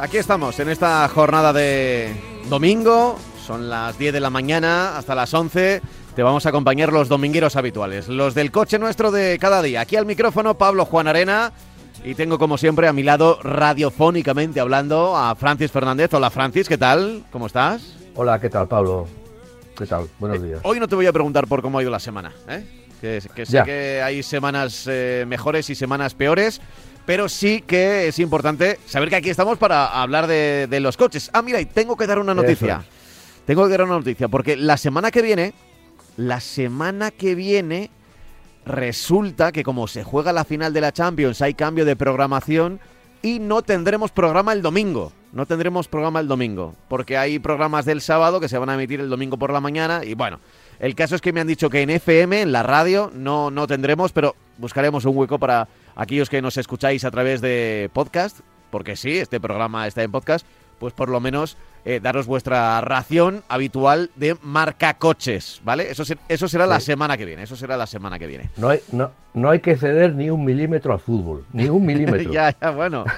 Aquí estamos en esta jornada de domingo. Son las 10 de la mañana hasta las 11. Te vamos a acompañar los domingueros habituales, los del coche nuestro de cada día. Aquí al micrófono Pablo Juan Arena y tengo como siempre a mi lado radiofónicamente hablando a Francis Fernández. Hola Francis, ¿qué tal? ¿Cómo estás? Hola, ¿qué tal, Pablo? ¿Qué tal? Buenos días. Hoy no te voy a preguntar por cómo ha ido la semana, ¿eh? que, que sé Ya. que hay semanas eh, mejores y semanas peores, pero sí que es importante saber que aquí estamos para hablar de, de los coches. Ah, mira, y tengo que dar una noticia. es. Tengo que dar una noticia, porque la semana que viene, la semana que viene, resulta que como se juega la final de la Champions, hay cambio de programación y no tendremos programa el domingo. No tendremos programa el domingo, porque hay programas del sábado que se van a emitir el domingo por la mañana y bueno, el caso es que me han dicho que en FM, en la radio, no, no tendremos, pero buscaremos un hueco para aquellos que nos escucháis a través de podcast, porque sí, este programa está en podcast, pues por lo menos eh, daros vuestra ración habitual de marca coches, ¿vale? Eso, se- eso será la semana que viene, eso será la semana que viene. No hay, no, no hay que ceder ni un milímetro al fútbol, ni un milímetro. ya, ya, bueno.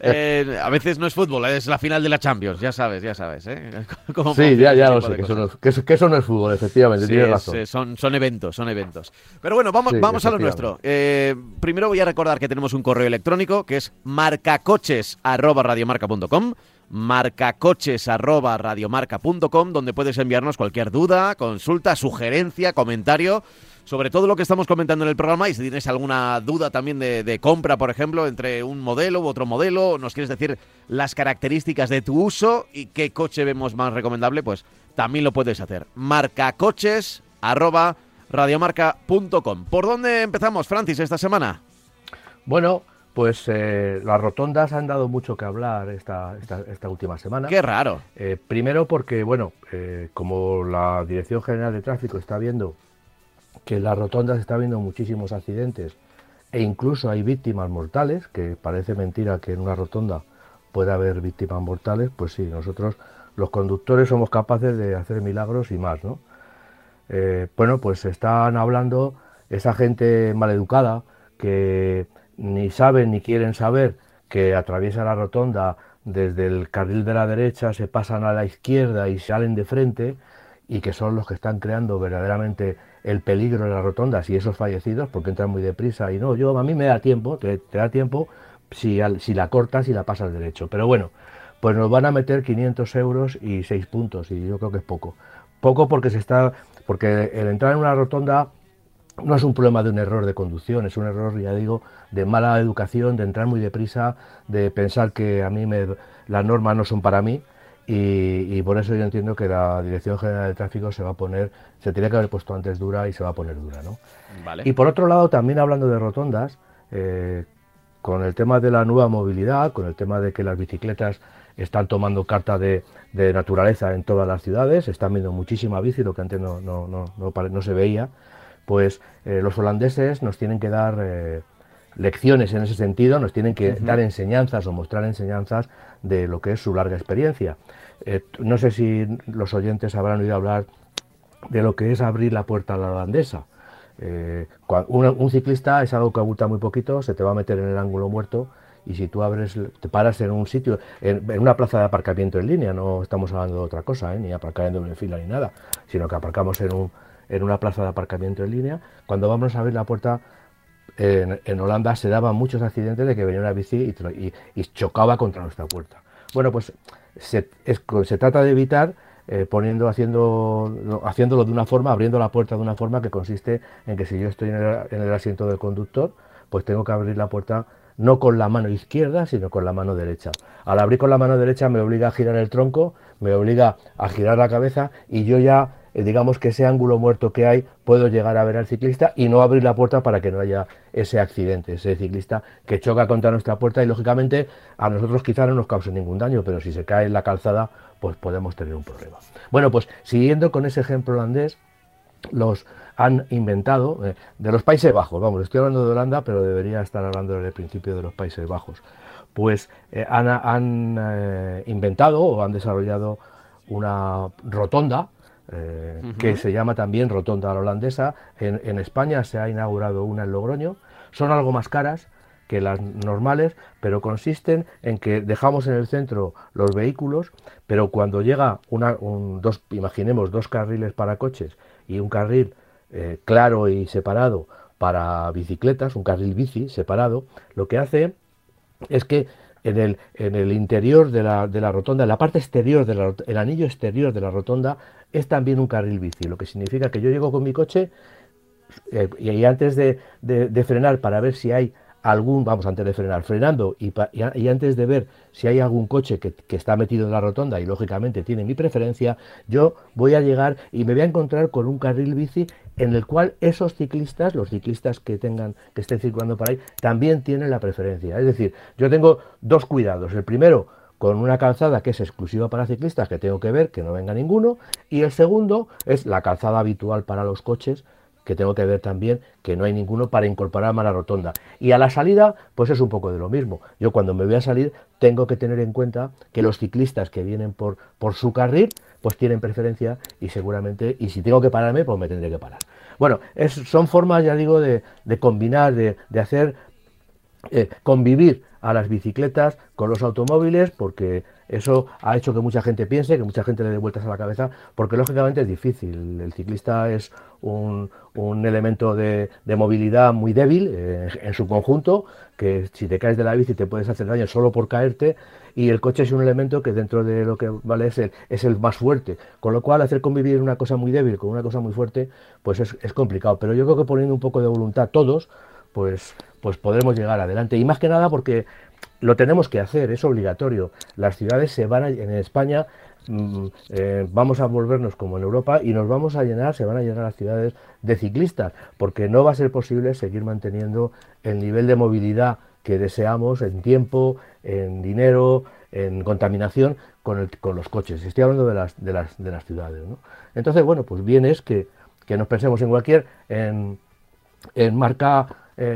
Eh, a veces no es fútbol, es la final de la Champions, ya sabes, ya sabes, ¿eh? Sí, ya, ya lo sé, que eso, no, es- que, eso, que eso no es fútbol, efectivamente, Sí, tienes es, razón. eh, son, son eventos, son eventos. Pero bueno, vamos, Sí, vamos a lo nuestro. Eh, primero voy a recordar que tenemos un correo electrónico que es marcacoches@radiomarca.com marcacoches@radiomarca.com donde puedes enviarnos cualquier duda, consulta, sugerencia, comentario sobre todo lo que estamos comentando en el programa y si tienes alguna duda también de, compra, por ejemplo, entre un modelo u otro modelo, nos quieres decir las características de tu uso y qué coche vemos más recomendable, pues también lo puedes hacer. Marcacoches arroba. ¿Por dónde empezamos, Francis, esta semana? Bueno, pues eh, las rotondas han dado mucho que hablar esta, esta, esta última semana. Qué raro. Eh, primero porque, bueno, eh, como la Dirección General de Tráfico está viendo que en las rotondas está habiendo muchísimos accidentes e incluso hay víctimas mortales, que parece mentira que en una rotonda pueda haber víctimas mortales, pues sí, nosotros los conductores somos capaces de hacer milagros y más, ¿no? Bueno, pues están hablando esa gente maleducada que ni saben ni quieren saber que atraviesa la rotonda desde el carril de la derecha, se pasan a la izquierda y salen de frente y que son los que están creando verdaderamente el peligro en las rotondas y esos fallecidos porque entran muy deprisa y no, yo a mí me da tiempo, te, te da tiempo si, al- si la cortas y la pasas derecho. Pero bueno, pues nos van a meter 500 euros y 6 puntos y yo creo que es poco. Poco porque se está, porque el entrar en una rotonda no es un problema de un error de conducción, es un error, ya digo, de mala educación, de entrar muy deprisa, de pensar que a mí me, las normas no son para mí y, y por eso yo entiendo que la Dirección General de Tráfico se va a poner, se tiene que haber puesto antes dura y se va a poner dura, ¿no? Vale. Y por otro lado, también hablando de rotondas, eh, con el tema de la nueva movilidad, con el tema de que las bicicletas están tomando carta de, de naturaleza en todas las ciudades, están viendo muchísima bici, lo que antes no, no, no, no se veía, pues eh, los holandeses nos tienen que dar eh, lecciones en ese sentido, nos tienen que dar enseñanzas o mostrar enseñanzas de lo que es su larga experiencia. Eh, no sé si los oyentes habrán oído hablar de lo que es abrir la puerta a la holandesa. Un, un ciclista es algo que abulta muy poquito, se te va a meter en el ángulo muerto y si tú abres, te paras en un sitio, en, en una plaza de aparcamiento en línea, no estamos hablando de otra cosa, ¿eh? ni aparcar en doble fila ni nada, sino que aparcamos en, un, en una plaza de aparcamiento en línea, cuando vamos a abrir la puerta en, Holanda se daban muchos accidentes de que venía una bici y, chocaba contra nuestra puerta. Bueno, pues se, se trata de evitar eh, poniendo, haciendo, lo- haciéndolo de una forma, abriendo la puerta de una forma que consiste en que si yo estoy en el, en el asiento del conductor, pues tengo que abrir la puerta no con la mano izquierda, sino con la mano derecha. Al abrir con la mano derecha me obliga a girar el tronco, me obliga a girar la cabeza y yo ya digamos que ese ángulo muerto que hay, puedo llegar a ver al ciclista y no abrir la puerta para que no haya ese accidente, ese ciclista que choca contra nuestra puerta y lógicamente a nosotros quizá no nos cause ningún daño, pero si se cae en la calzada, pues podemos tener un problema. Bueno, pues siguiendo con ese ejemplo holandés, los han inventado, eh, de los Países Bajos, vamos, estoy hablando de Holanda, pero debería estar hablando desde el principio de los Países Bajos, pues eh, han, eh, inventado o han desarrollado una rotonda, que se llama también rotonda holandesa, en, en España se ha inaugurado una en Logroño, son algo más caras, que las normales, pero consisten en que dejamos en el centro los vehículos, pero cuando llega una, un, dos, imaginemos dos carriles para coches y un carril eh, claro y separado para bicicletas, un carril bici separado, lo que hace es que en el, en el interior de la, de la rotonda, en la parte exterior, del el anillo exterior de la rotonda, es también un carril bici, lo que significa que yo llego con mi coche eh, y antes de, frenar para ver si hay algún, vamos, antes de frenar, frenando y, y, antes de ver si hay algún coche que, está metido en la rotonda y lógicamente tiene mi preferencia, yo voy a llegar y me voy a encontrar con un carril bici en el cual esos ciclistas, los ciclistas que tengan, que estén circulando por ahí, también tienen la preferencia. Es decir, yo tengo dos cuidados. El primero, con una calzada que es exclusiva para ciclistas, que tengo que ver que no venga ninguno, y el segundo es la calzada habitual para los coches, que tengo que ver también que no hay ninguno para incorporarme a la rotonda. Y a la salida, pues es un poco de lo mismo. Yo cuando me voy a salir tengo que tener en cuenta que los ciclistas que vienen por, por su carril, pues tienen preferencia y seguramente, y si tengo que pararme, pues me tendré que parar. Bueno, es, son formas, ya digo, de, combinar, de, hacer eh, convivir a las bicicletas con los automóviles, porque eso ha hecho que mucha gente piense, que mucha gente le dé vueltas a la cabeza, porque lógicamente es difícil. El ciclista es un, elemento de, movilidad muy débil eh, en su conjunto, que si te caes de la bici te puedes hacer daño solo por caerte, y el coche es un elemento que dentro de lo que vale es el, es el más fuerte. Con lo cual hacer convivir una cosa muy débil con una cosa muy fuerte, pues es, es complicado. Pero yo creo que poniendo un poco de voluntad todos, pues, pues podremos llegar adelante. Y más que nada porque lo tenemos que hacer, es obligatorio. Las ciudades se van a, en España mm, eh, vamos a volvernos como en Europa y nos vamos a llenar, se van a llenar las ciudades de ciclistas, porque no va a ser posible seguir manteniendo el nivel de movilidad que deseamos en tiempo, en dinero, en contaminación con, con los coches. Estoy hablando de las, de las, de las ciudades. Entonces, bueno, pues bien es que, nos pensemos en cualquier, en, en marca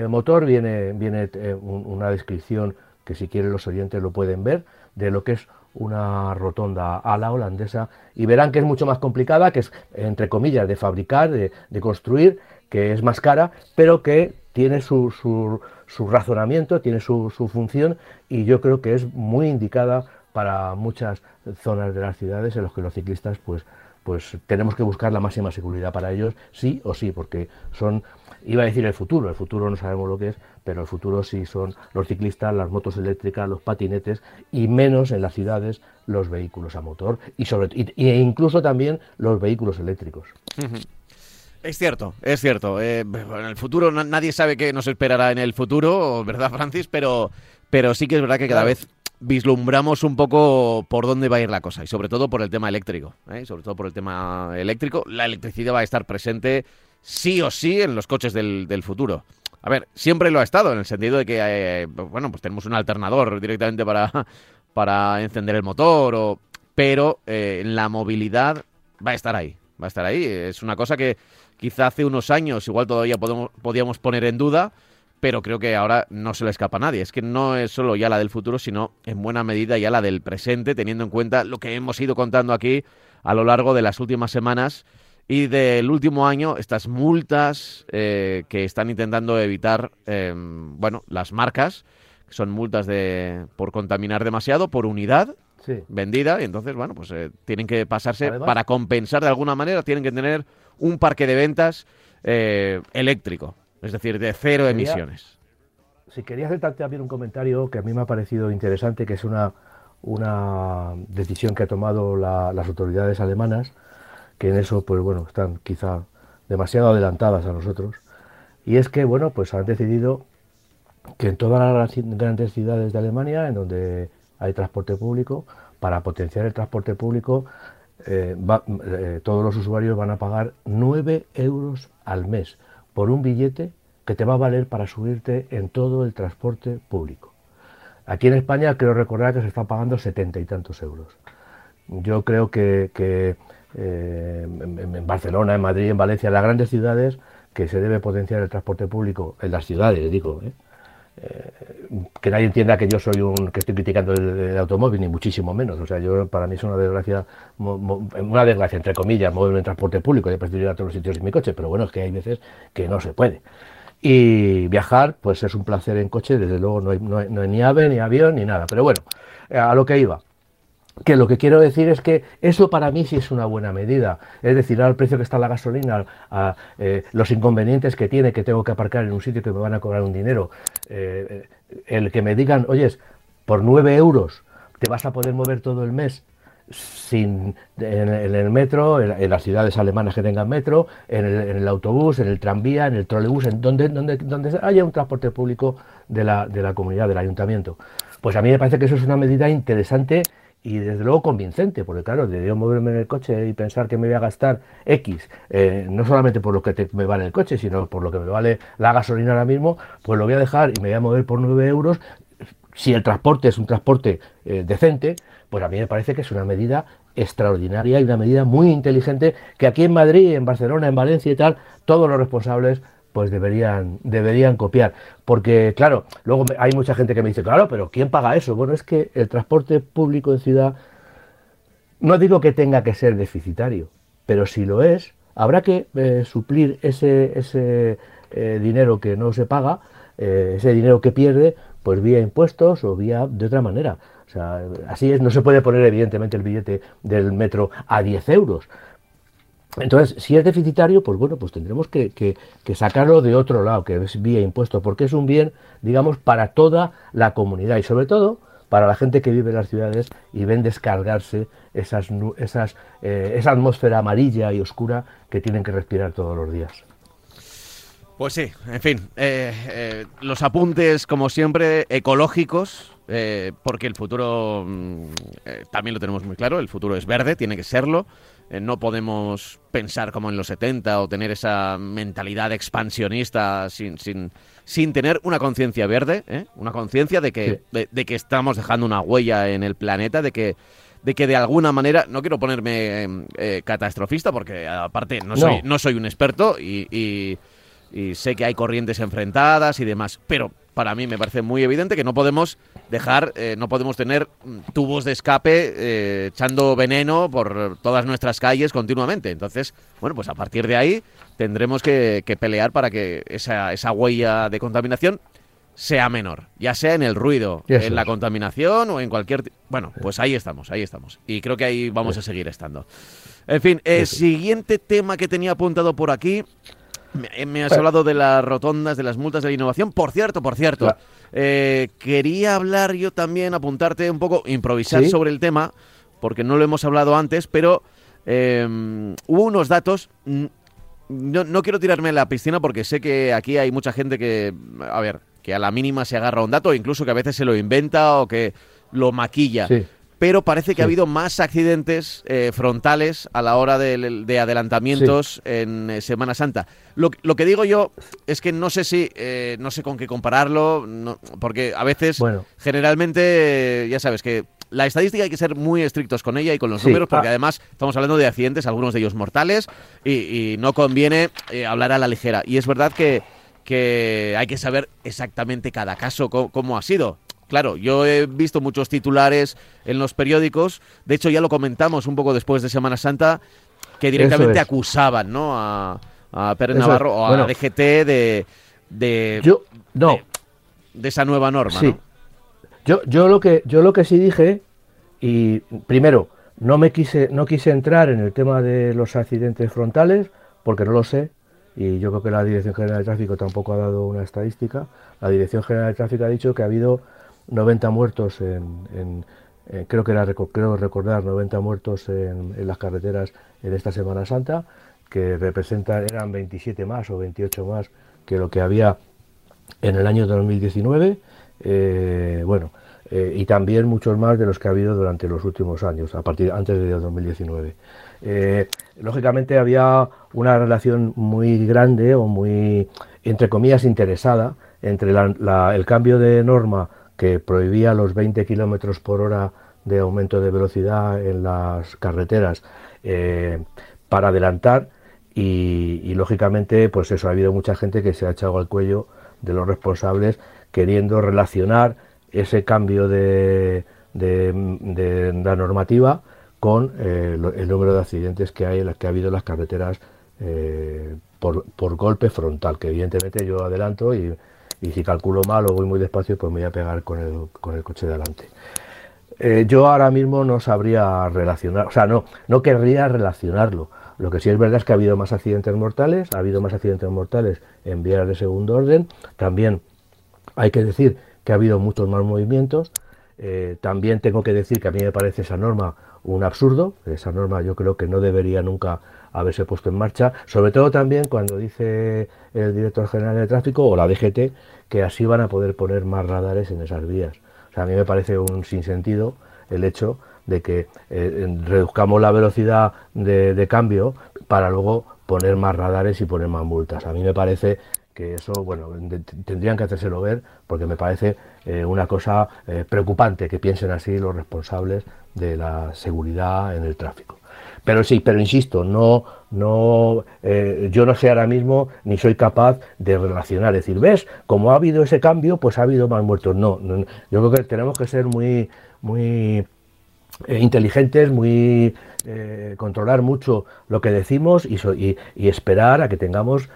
motor viene, viene eh, una descripción que si quieren los oyentes lo pueden ver, de lo que es una rotonda a la holandesa y verán que es mucho más complicada, que es, entre comillas, de fabricar, de, construir, que es más cara, pero que tiene su, su, razonamiento, tiene su, su, función y yo creo que es muy indicada para muchas zonas de las ciudades en las que los ciclistas pues, pues tenemos que buscar la máxima seguridad para ellos, sí o sí, porque son Iba a decir el futuro, el futuro no sabemos lo que es, pero el futuro sí son los ciclistas, las motos eléctricas, los patinetes y menos en las ciudades los vehículos a motor y sobre e incluso también los vehículos eléctricos. Es cierto, es cierto. Eh, en el futuro nadie sabe qué nos esperará en el futuro, ¿verdad, Francis? Pero, pero sí que es verdad que cada vez vislumbramos un poco por dónde va a ir la cosa y sobre todo por el tema eléctrico. ¿eh? Sobre todo por el tema eléctrico. La electricidad va a estar presente sí o sí en los coches del, futuro. A ver, siempre lo ha estado, en el sentido de que, eh, bueno, pues tenemos un alternador directamente para, para encender el motor, o, pero eh, la movilidad va a estar ahí, va a estar ahí. Es una cosa que quizá hace unos años igual todavía podemos, podíamos poner en duda, pero creo que ahora no se le escapa a nadie. Es que no es solo ya la del futuro, sino en buena medida ya la del presente, teniendo en cuenta lo que hemos ido contando aquí a lo largo de las últimas semanas y del último año, estas multas eh, que están intentando evitar, em, bueno, las marcas, que son multas de por contaminar demasiado por unidad vendida, y entonces, bueno, pues eh, tienen que pasarse para compensar de alguna manera, tienen que tener un parque de ventas eh, eléctrico, es decir, de cero emisiones. Si quería hacer también un comentario que a mí me ha parecido interesante, que es una, una decisión que han tomado las autoridades alemanas que en eso, pues bueno, están quizá demasiado adelantadas a nosotros. Y es que, bueno, pues han decidido que en todas las grandes ciudades de Alemania, en donde hay transporte público, para potenciar el transporte público, eh, eh, todos los usuarios van a pagar 9 euros al mes por un billete que te va a valer para subirte en todo el transporte público. Aquí en España creo recordar que se está pagando setenta y tantos euros. Yo creo que, eh, en, Barcelona, en Madrid, en Valencia, en las grandes ciudades, que se debe potenciar el transporte público, en las ciudades, digo, ¿eh? Que nadie entienda que yo soy un que estoy criticando el, automóvil ni muchísimo menos. O sea yo para mí es una desgracia una desgracia entre comillas moverme en transporte público y después ir a todos los sitios en mi coche pero bueno es que hay veces que no se puede. Y viajar pues es un placer en coche desde luego no hay, no no hay ni ave ni avión ni nada. Pero bueno a lo que iba que lo que quiero decir es que eso para mí sí es una buena medida. Es decir, al precio que está la gasolina, a eh, los inconvenientes que tiene, que tengo que aparcar en un sitio que me van a cobrar un dinero, eh, el que me digan, oyes, por 9 euros te vas a poder mover todo el mes sin en, el metro, en, las ciudades alemanas que tengan metro, en el, autobús, en el tranvía, en el trolebús, en donde, donde, donde haya un transporte público de la, de la comunidad, del ayuntamiento. Pues a mí me parece que eso es una medida interesante y desde luego convincente, porque claro, de yo moverme en el coche y pensar que me voy a gastar X, eh, no solamente por lo que me vale el coche, sino por lo que me vale la gasolina ahora mismo, pues lo voy a dejar y me voy a mover por 9 euros. Si el transporte es un transporte eh, decente, pues a mí me parece que es una medida extraordinaria y una medida muy inteligente que aquí en Madrid, en Barcelona, en Valencia y tal, todos los responsables pues deberían, deberían copiar. Porque, claro, luego hay mucha gente que me dice, claro, pero ¿quién paga eso? Bueno, es que el transporte público en ciudad, no digo que tenga que ser deficitario, pero si lo es, habrá que eh, suplir ese, ese eh, dinero que no se paga, eh, ese dinero que pierde, pues vía impuestos o vía de otra manera. O sea, así es, no se puede poner evidentemente el billete del metro a 10 euros, entonces, si es deficitario, pues bueno, pues tendremos que, sacarlo de otro lado, que es vía impuesto, porque es un bien, digamos, para toda la comunidad y sobre todo para la gente que vive en las ciudades y ven descargarse esas, esas, eh, esa atmósfera amarilla y oscura que tienen que respirar todos los días. Pues sí, en fin, eh, eh, los apuntes, como siempre, ecológicos, porque el futuro mm, también lo tenemos muy claro, el futuro es verde, tiene que serlo. Eh, no podemos pensar como en los 70 o tener esa mentalidad expansionista sin, sin, sin tener una conciencia verde, ¿eh? una conciencia de que, de, que estamos dejando una huella en el planeta, de que de que de alguna manera, no quiero ponerme eh, catastrofista porque aparte no soy, no. soy un experto y, y sé que hay corrientes enfrentadas y demás, pero para mí me parece muy evidente que no podemos dejar, eh, no podemos tener mm, tubos de escape eh, echando veneno por todas nuestras calles continuamente. Entonces, bueno, pues a partir de ahí tendremos que, pelear para que esa, esa, huella de contaminación sea menor, ya sea en el ruido, en la contaminación o en cualquier... Bueno, pues ahí estamos, ahí estamos. Y creo que ahí vamos a seguir estando. En fin, el siguiente tema que tenía apuntado por aquí me, has hablado de las rotondas, de las multas de la innovación. Por cierto, por cierto, eh, quería hablar yo también, apuntarte un poco, improvisar sobre el tema, porque no lo hemos hablado antes, pero em, hubo unos datos. No, no, quiero tirarme a la piscina porque sé que aquí hay mucha gente que, a ver, que a la mínima se agarra un dato, incluso que a veces se lo inventa o que lo maquilla. Sí pero parece que ha habido más accidentes eh, frontales a la hora de, adelantamientos en eh, Semana Santa. Lo, que digo yo es que no sé si, eh, no sé con qué compararlo, porque a veces, generalmente, ya sabes que la estadística hay que ser muy estrictos con ella y con los números, porque ah. además estamos hablando de accidentes, algunos de ellos mortales, y, no conviene hablar a la ligera. Y es verdad que, que hay que saber exactamente cada caso cómo ha sido. Claro, yo he visto muchos titulares en los periódicos, de hecho ya lo comentamos un poco después de Semana Santa, que directamente acusaban ¿no? a, Pérez Navarro o a la DGT de, de, yo, no. de, esa nueva norma. Sí. Yo, yo, lo que, yo lo que sí dije, y primero, no me quise, no quise entrar en el tema de los accidentes frontales, porque no lo sé, y yo creo que la Dirección General de Tráfico tampoco ha dado una estadística. La Dirección General de Tráfico ha dicho que ha habido 90 muertos en, creo que era creo recordar 90 muertos en, las carreteras en esta Semana Santa que representan eran 27 más o 28 más que lo que había en el año 2019 eh, bueno eh, y también muchos más de los que ha habido durante los últimos años, a partir antes de 2019. Eh, lógicamente había una relación muy grande o muy, entre comillas, interesada entre el cambio de norma que prohibía los 20 kilómetros por hora de aumento de velocidad en las carreteras eh, para adelantar y, lógicamente pues eso ha habido mucha gente que se ha echado al cuello de los responsables queriendo relacionar ese cambio de, la normativa con eh, el número de accidentes que hay que ha habido en las carreteras eh, por, golpe frontal que evidentemente yo adelanto y, si calculo mal o voy muy despacio pues me voy a pegar con el, con el coche de adelante eh, yo ahora mismo no sabría relacionar, o sea, no, no querría relacionarlo. Lo que sí es verdad es que ha habido más accidentes mortales, ha habido más accidentes mortales en vías de segundo orden. También hay que decir que ha habido muchos más movimientos. Eh, también tengo que decir que a mí me parece esa norma un absurdo. Esa norma yo creo que no debería nunca haberse puesto en marcha. Sobre todo también cuando dice el director general de tráfico o la DGT que así van a poder poner más radares en esas vías a mí me parece un sinsentido el hecho de que eh, reduzcamos la velocidad de, cambio para luego poner más radares y poner más multas. A mí me parece que eso, bueno, tendrían que hacérselo ver porque me parece eh, una cosa eh, preocupante que piensen así los responsables de la seguridad en el tráfico. Pero sí, pero insisto, no, no, eh, yo no sé ahora mismo ni soy capaz de relacionar, decir, ves, como ha habido ese cambio, pues ha habido más muertos. No, yo creo que tenemos que ser muy, muy eh, inteligentes, muy eh, controlar mucho lo que decimos y, y, esperar a que tengamos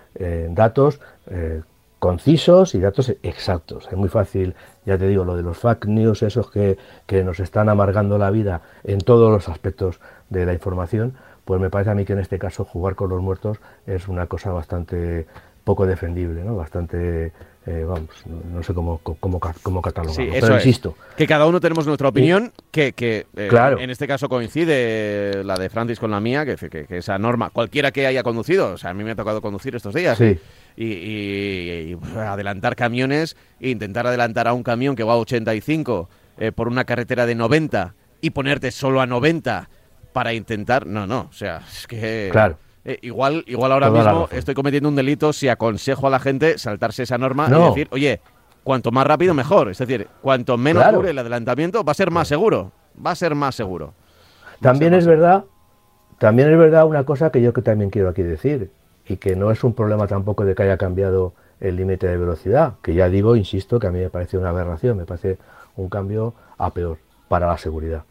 datos concisos y datos exactos. Es muy fácil, ya te digo, lo de los fake news, esos que, que nos están amargando la vida en todos los aspectos de la información, pues me parece a mí que en este caso jugar con los muertos es una cosa bastante poco defendible, ¿no? Bastante, eh, vamos, no sé cómo, cómo, cómo catalogarlo, sí, pero insisto. Que cada uno tenemos nuestra opinión, que, que eh, en este caso coincide la de Francis con la mía, que, que, esa norma, cualquiera que haya conducido, o sea, a mí me ha tocado conducir estos días, y, y, pues, adelantar camiones, e intentar adelantar a un camión que va a 85 eh, por una carretera de 90 y ponerte solo a 90 para intentar. No, no, o sea, es que. Claro. Eh, igual, igual ahora mismo estoy cometiendo un delito si aconsejo a la gente saltarse esa norma y decir, oye, cuanto más rápido mejor. Es decir, cuanto menos dure el adelantamiento, va a ser más seguro. Va a ser más seguro. también es verdad, también es verdad una cosa que yo que también quiero aquí decir, y que no es un problema tampoco de que haya cambiado el límite de velocidad, que ya digo, insisto, que a mí me parece una aberración, me parece un cambio a peor para la seguridad.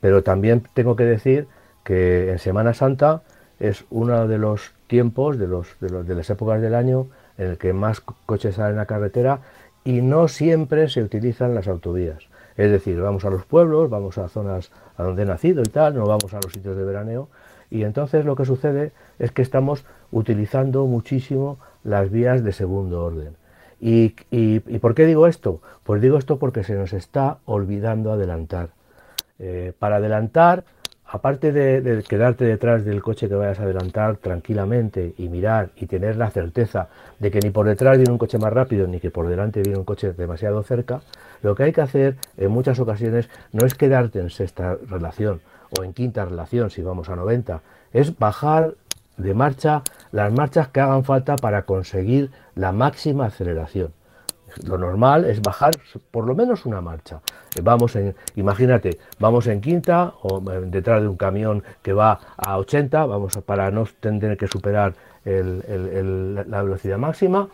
Pero también tengo que decir que en Semana Santa es uno de los tiempos, de, los, de, las épocas del año, en el que más coches salen a carretera y no siempre se utilizan las autovías. Es decir, vamos a los pueblos, vamos a zonas a donde he nacido y tal, no vamos a los sitios de veraneo. Y entonces lo que sucede es que estamos utilizando muchísimo las vías de segundo orden. ¿Y, y por qué digo esto? Pues digo esto porque se nos está olvidando adelantar. Eh, para adelantar, aparte de, quedarte detrás del coche que vayas a adelantar tranquilamente y mirar y tener la certeza de que ni por detrás viene un coche más rápido ni que por delante viene un coche demasiado cerca, lo que hay que hacer en muchas ocasiones no es quedarte en sexta relación o en quinta relación si vamos a 90, es bajar de marcha las marchas que hagan falta para conseguir la máxima aceleración. Lo normal es bajar por lo menos una marcha. Vamos en, imagínate, vamos en quinta o eh, detrás de un camión que va a 80, vamos para no tener que superar la velocidad máxima.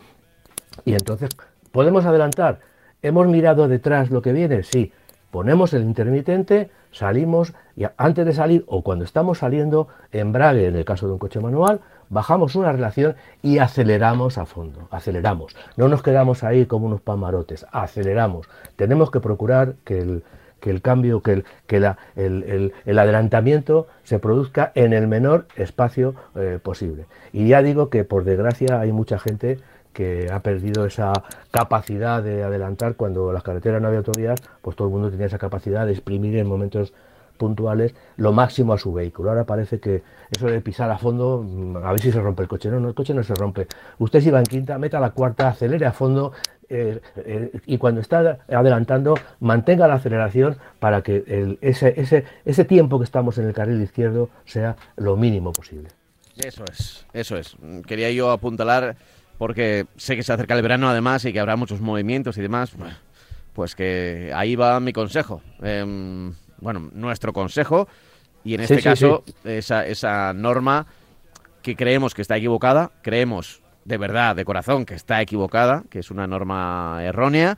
Y entonces, ¿podemos adelantar? ¿Hemos mirado detrás lo que viene? Sí. Ponemos el intermitente, salimos y antes de salir o cuando estamos saliendo, embrague en el caso de un coche manual, bajamos una relación y aceleramos a fondo, aceleramos. No nos quedamos ahí como unos pamarotes, aceleramos. Tenemos que procurar que el, que el cambio, que, el, que la, el, el, adelantamiento se produzca en el menor espacio eh, posible. Y ya digo que por desgracia hay mucha gente que ha perdido esa capacidad de adelantar cuando las carreteras no había autovías, pues todo el mundo tenía esa capacidad de exprimir en momentos puntuales lo máximo a su vehículo. Ahora parece que eso de pisar a fondo, mm, a ver si se rompe el coche. No, no, el coche no se rompe. Usted si va en quinta, meta la cuarta, acelere a fondo, eh, eh, y cuando está adelantando mantenga la aceleración para que ese, ese, ese tiempo que estamos en el carril izquierdo sea lo mínimo posible. Eso es, eso es. Quería yo apuntalar porque sé que se acerca el verano además y que habrá muchos movimientos y demás. Pues que ahí va mi consejo. Em, bueno, nuestro consejo y en este caso Esa, esa norma que creemos que está equivocada, creemos de verdad, de corazón, que está equivocada, que es una norma errónea,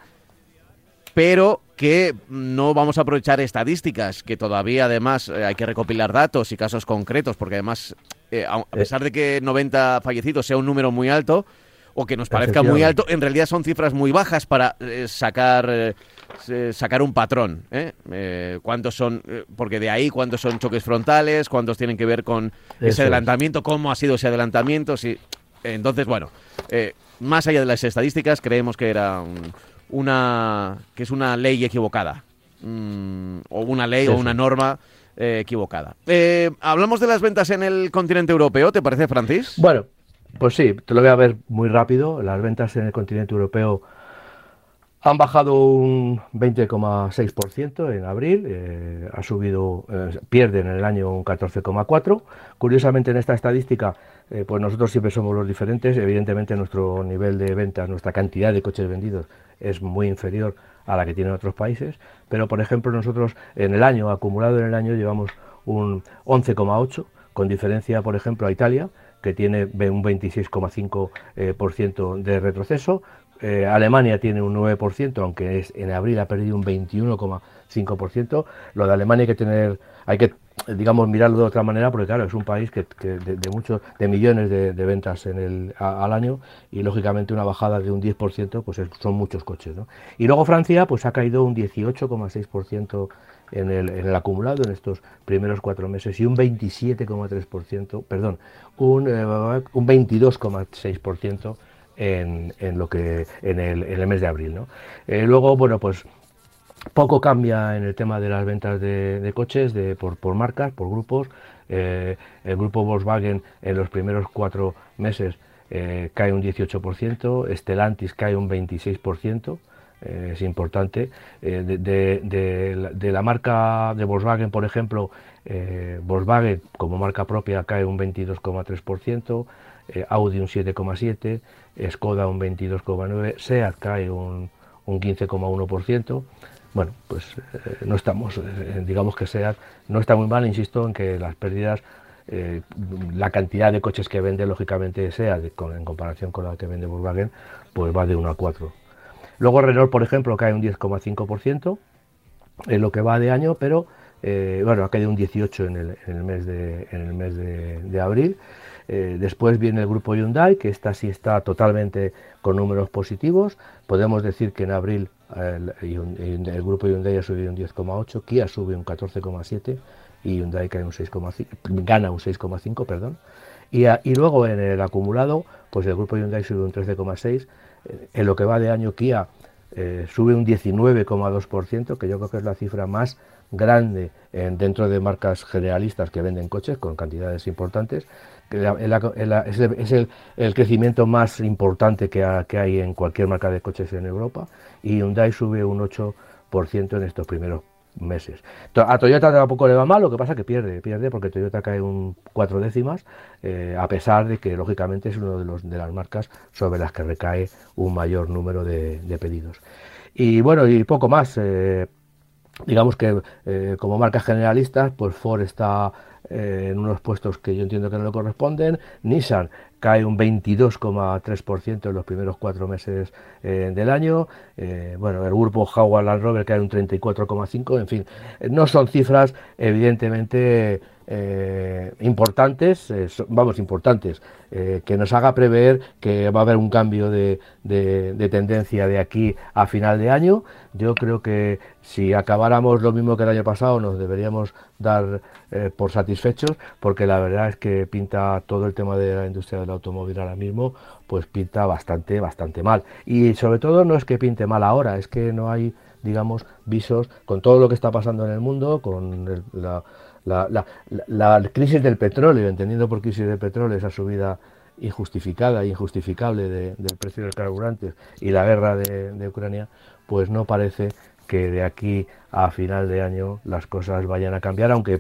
pero que no vamos a aprovechar estadísticas, que todavía además eh, hay que recopilar datos y casos concretos, porque además, eh, a pesar de que 90 fallecidos sea un número muy alto, o que nos parezca muy alto, en realidad son cifras muy bajas para eh, sacar sacar un patrón. ¿Cuántos son? porque de ahí cuántos son choques frontales, cuántos tienen que ver con ese adelantamiento, cómo ha sido ese adelantamiento. Si entonces, bueno, eh, más allá de las estadísticas, creemos que era una que es una ley equivocada mm, o una ley o una norma eh, equivocada. Eh, hablamos de las ventas en el continente europeo, ¿te parece, Francis? Bueno, pues sí, te lo voy a ver muy rápido. Las ventas en el continente europeo han bajado un 20,6% en abril, ha subido, pierden en el año un 14,4%. Curiosamente en esta estadística eh, pues nosotros siempre somos los diferentes. Evidentemente nuestro nivel de ventas, nuestra cantidad de coches vendidos es muy inferior a la que tienen otros países, pero por ejemplo nosotros en el año, acumulado en el año, llevamos un 11,8, con diferencia por ejemplo a Italia, que tiene un 26,5% eh, de retroceso, eh, Alemania tiene un 9%, aunque es, en abril ha perdido un 21,5%. Lo de Alemania hay que tener, hay que digamos, mirarlo de otra manera, porque claro, es un país que, de, muchos, de millones de, ventas en el, al año y lógicamente una bajada de un 10%, pues son muchos coches. ¿no? Y luego Francia, pues ha caído un 18,6% en el, en el acumulado en estos primeros cuatro meses y un 27,3%, perdón, un, eh, un 22,6% en, en, lo que, en, el, en el mes de abril. ¿no? Eh, luego, bueno, pues poco cambia en el tema de las ventas de, coches de, por, marcas, por grupos. Eh, el grupo Volkswagen en los primeros cuatro meses eh, cae un 18%, Stellantis cae un 26%. Eh, es importante. De, de, la marca de Volkswagen, por ejemplo, Volkswagen como marca propia cae un 22,3%, Audi un 7,7%, Skoda un 22,9%, SEAT cae un, un 15,1% bueno, pues eh, no estamos, eh, digamos que sea, no está muy mal, insisto, en que las pérdidas, eh, la cantidad de coches que vende, lógicamente, sea en comparación con la que vende Volkswagen, pues va de 1 a 4. Luego Renault, por ejemplo, cae un 10,5% en lo que va de año, pero bueno, ha caído un 18 en el, en el mes de, en el mes de, abril. después viene el grupo Hyundai, que esta sí está totalmente con números positivos. Podemos decir que en abril el, el grupo Hyundai ha subido un 10,8, Kia sube un 14,7 y Hyundai cae un 6,5, gana un 6,5, perdón. Y, y, luego en el acumulado, pues el grupo Hyundai sube un 13,6. En lo que va de año, Kia eh, sube un 19,2%, que yo creo que es la cifra más grande dentro de marcas generalistas que venden coches con cantidades importantes es, el, crecimiento más importante que, hay en cualquier marca de coches en Europa y Hyundai sube un 8% en estos primeros meses. A Toyota tampoco le va mal, lo que pasa es que pierde, pierde porque Toyota cae un cuatro décimas, eh, a pesar de que lógicamente es una de, las marcas sobre las que recae un mayor número de, pedidos. Y bueno, y poco más. Eh, digamos que eh, como marcas generalistas, pues Ford está eh, en unos puestos que yo entiendo que no le corresponden. Nissan cae un 22,3% en los primeros cuatro meses eh, del año. Eh, bueno, el grupo Jaguar Land Rover cae un 34,5%. En fin, no son cifras evidentemente eh, importantes, eh, vamos, importantes, eh, que nos haga prever que va a haber un cambio de, tendencia de aquí a final de año. Yo creo que si acabáramos lo mismo que el año pasado, nos deberíamos dar por satisfechos, porque la verdad es que pinta todo el tema de la industria del automóvil ahora mismo, pues pinta bastante, bastante mal. Y sobre todo no es que pinte mal ahora, es que no hay digamos, visos con todo lo que está pasando en el mundo, con la, la, crisis del petróleo, entendiendo por crisis del petróleo esa subida injustificada e injustificable del precio del carburante y la guerra de, Ucrania, pues no parece que de aquí a final de año las cosas vayan a cambiar, aunque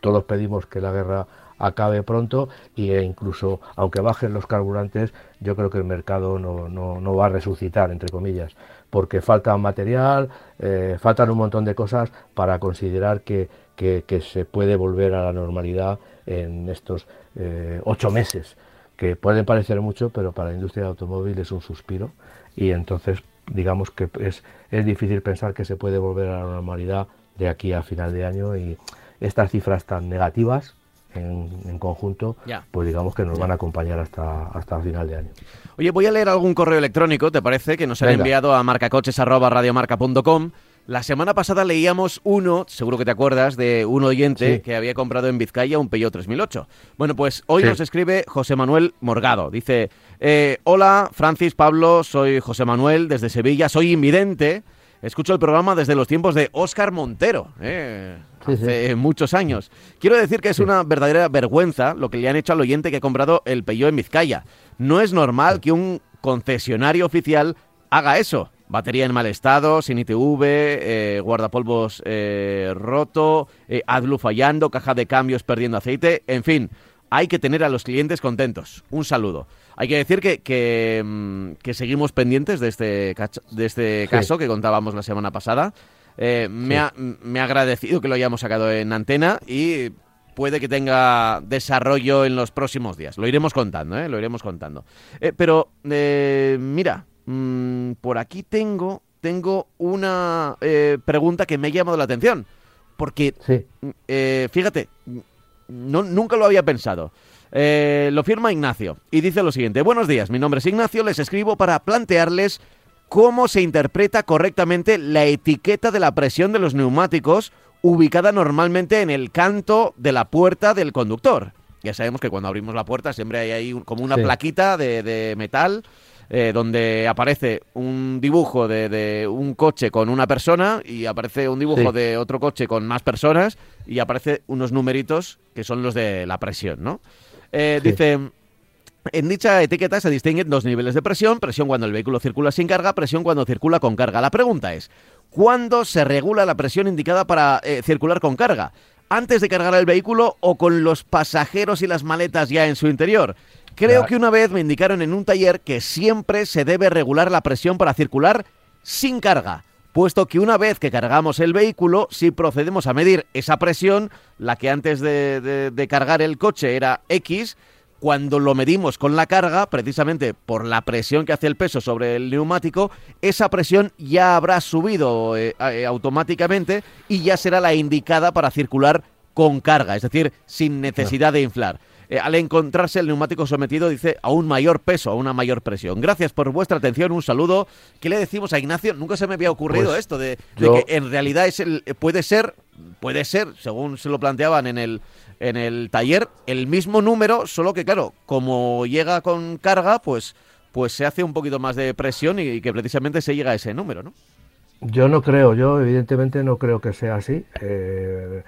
todos pedimos que la guerra acabe pronto e incluso aunque bajen los carburantes, yo creo que el mercado no, no, va a resucitar, entre comillas, porque falta material, eh, faltan un montón de cosas para considerar que, que, se puede volver a la normalidad en estos eh, ocho meses, que pueden parecer mucho, pero para la industria del automóvil es un suspiro y entonces digamos que es, es difícil pensar que se puede volver a la normalidad de aquí a final de año y estas cifras tan negativas en, conjunto, pues digamos que nos van a acompañar hasta, hasta final de año. Oye, voy a leer algún correo electrónico, ¿te parece? Que nos han enviado a marcacoches.radiomarca.com. La semana pasada leíamos uno, seguro que te acuerdas, de un oyente que había comprado en Vizcaya un Peugeot 3008. Bueno, pues hoy nos escribe José Manuel Morgado. Dice, eh, hola Francis, Pablo, soy José Manuel desde Sevilla, soy invidente. Escucho el programa desde los tiempos de Óscar Montero, eh, hace muchos años. Quiero decir que es una verdadera vergüenza lo que le han hecho al oyente que ha comprado el Peugeot en Vizcaya. No es normal que un concesionario oficial haga eso. Batería en mal estado, sin ITV, eh, guardapolvos eh, roto, eh, AdBlue fallando, caja de cambios perdiendo aceite, en fin, hay que tener a los clientes contentos. Un saludo. Hay que decir que, que, mm, seguimos pendientes de este, de este caso que contábamos la semana pasada. Eh, me, ha, me ha agradecido que lo hayamos sacado en antena y puede que tenga desarrollo en los próximos días. Lo iremos contando, ¿eh? Lo iremos contando. Eh, pero, mira, mm, por aquí tengo, tengo una pregunta que me ha llamado la atención. Porque, fíjate, no, nunca lo había pensado. Eh, lo firma Ignacio y dice lo siguiente. Buenos días, mi nombre es Ignacio, les escribo para plantearles cómo se interpreta correctamente la etiqueta de la presión de los neumáticos ubicada normalmente en el canto de la puerta del conductor. Ya sabemos que cuando abrimos la puerta siempre hay ahí como una plaquita de, metal eh, donde aparece un dibujo de, un coche con una persona y aparece un dibujo de otro coche con más personas y aparece unos numeritos que son los de la presión, ¿no? Eh, dice... En dicha etiqueta se distinguen dos niveles de presión, presión cuando el vehículo circula sin carga, presión cuando circula con carga. La pregunta es, ¿cuándo se regula la presión indicada para eh, circular con carga? ¿Antes de cargar el vehículo o con los pasajeros y las maletas ya en su interior? Creo que una vez me indicaron en un taller que siempre se debe regular la presión para circular sin carga puesto que una vez que cargamos el vehículo, si procedemos a medir esa presión, la que antes de, cargar el coche era X, cuando lo medimos con la carga, precisamente por la presión que hace el peso sobre el neumático, esa presión ya habrá subido eh, eh, automáticamente y ya será la indicada para circular con carga, es decir, sin necesidad de inflar. Eh, al encontrarse el neumático sometido, dice, a un mayor peso, a una mayor presión. Gracias por vuestra atención, un saludo. ¿Qué le decimos a Ignacio? Nunca se me había ocurrido pues esto, de, que en realidad es el, puede ser, puede ser, según se lo planteaban en el, en el taller, el mismo número, solo que claro, como llega con carga, pues, pues se hace un poquito más de presión y, que precisamente se llega a ese número, ¿no? Yo no creo, yo evidentemente no creo que sea así, eh,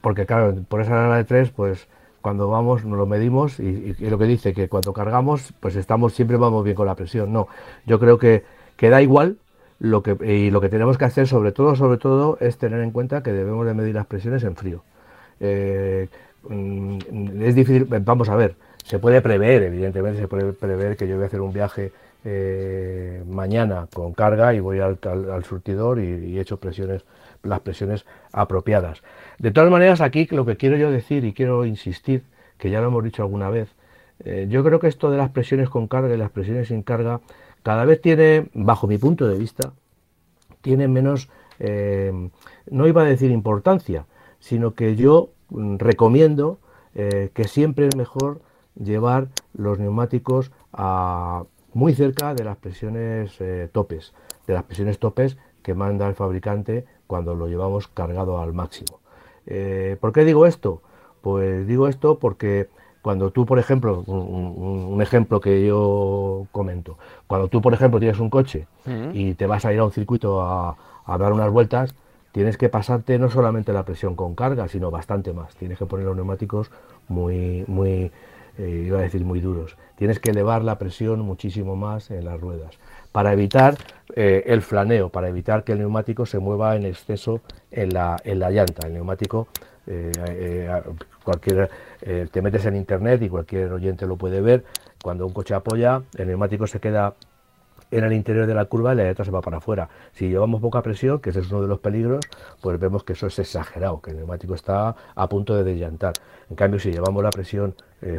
porque claro, por esa regla de tres, pues cuando vamos nos lo medimos y, lo que dice que cuando cargamos pues estamos siempre vamos bien con la presión. No yo creo que, que da igual lo que y lo que tenemos que hacer sobre todo sobre todo es tener en cuenta que debemos de medir las presiones en frío. Eh, mm, es difícil vamos a ver se puede prever evidentemente se puede prever que yo voy a hacer un viaje eh, mañana con carga y voy al, surtidor y, y he hecho presiones las presiones apropiadas. De todas maneras, aquí lo que quiero yo decir y quiero insistir, que ya lo hemos dicho alguna vez, eh, yo creo que esto de las presiones con carga y las presiones sin carga cada vez tiene, bajo mi punto de vista, tiene menos, eh, no iba a decir importancia, sino que yo mm, recomiendo eh, que siempre es mejor llevar los neumáticos a muy cerca de las presiones topes, de las presiones topes que manda el fabricante cuando lo llevamos cargado al máximo. Eh, ¿Por qué digo esto? Pues digo esto porque cuando tú, por ejemplo, un, ejemplo que yo comento, cuando tú, por ejemplo, tienes un coche y te vas a ir a un circuito a, dar unas vueltas, tienes que pasarte no solamente la presión con carga, sino bastante más. Tienes que poner los neumáticos muy, muy, eh, iba a decir muy duros. Tienes que elevar la presión muchísimo más en las ruedas para evitar eh, el flaneo, para evitar que el neumático se mueva en exceso en la, en la llanta. El neumático, cualquier, te metes en internet y cualquier oyente lo puede ver, cuando un coche apoya, el neumático se queda en el interior de la curva y la llanta se va para afuera. Si llevamos poca presión, que ese es uno de los peligros, pues vemos que eso es exagerado, que el neumático está a punto de desllantar. En cambio, si llevamos la presión, eh,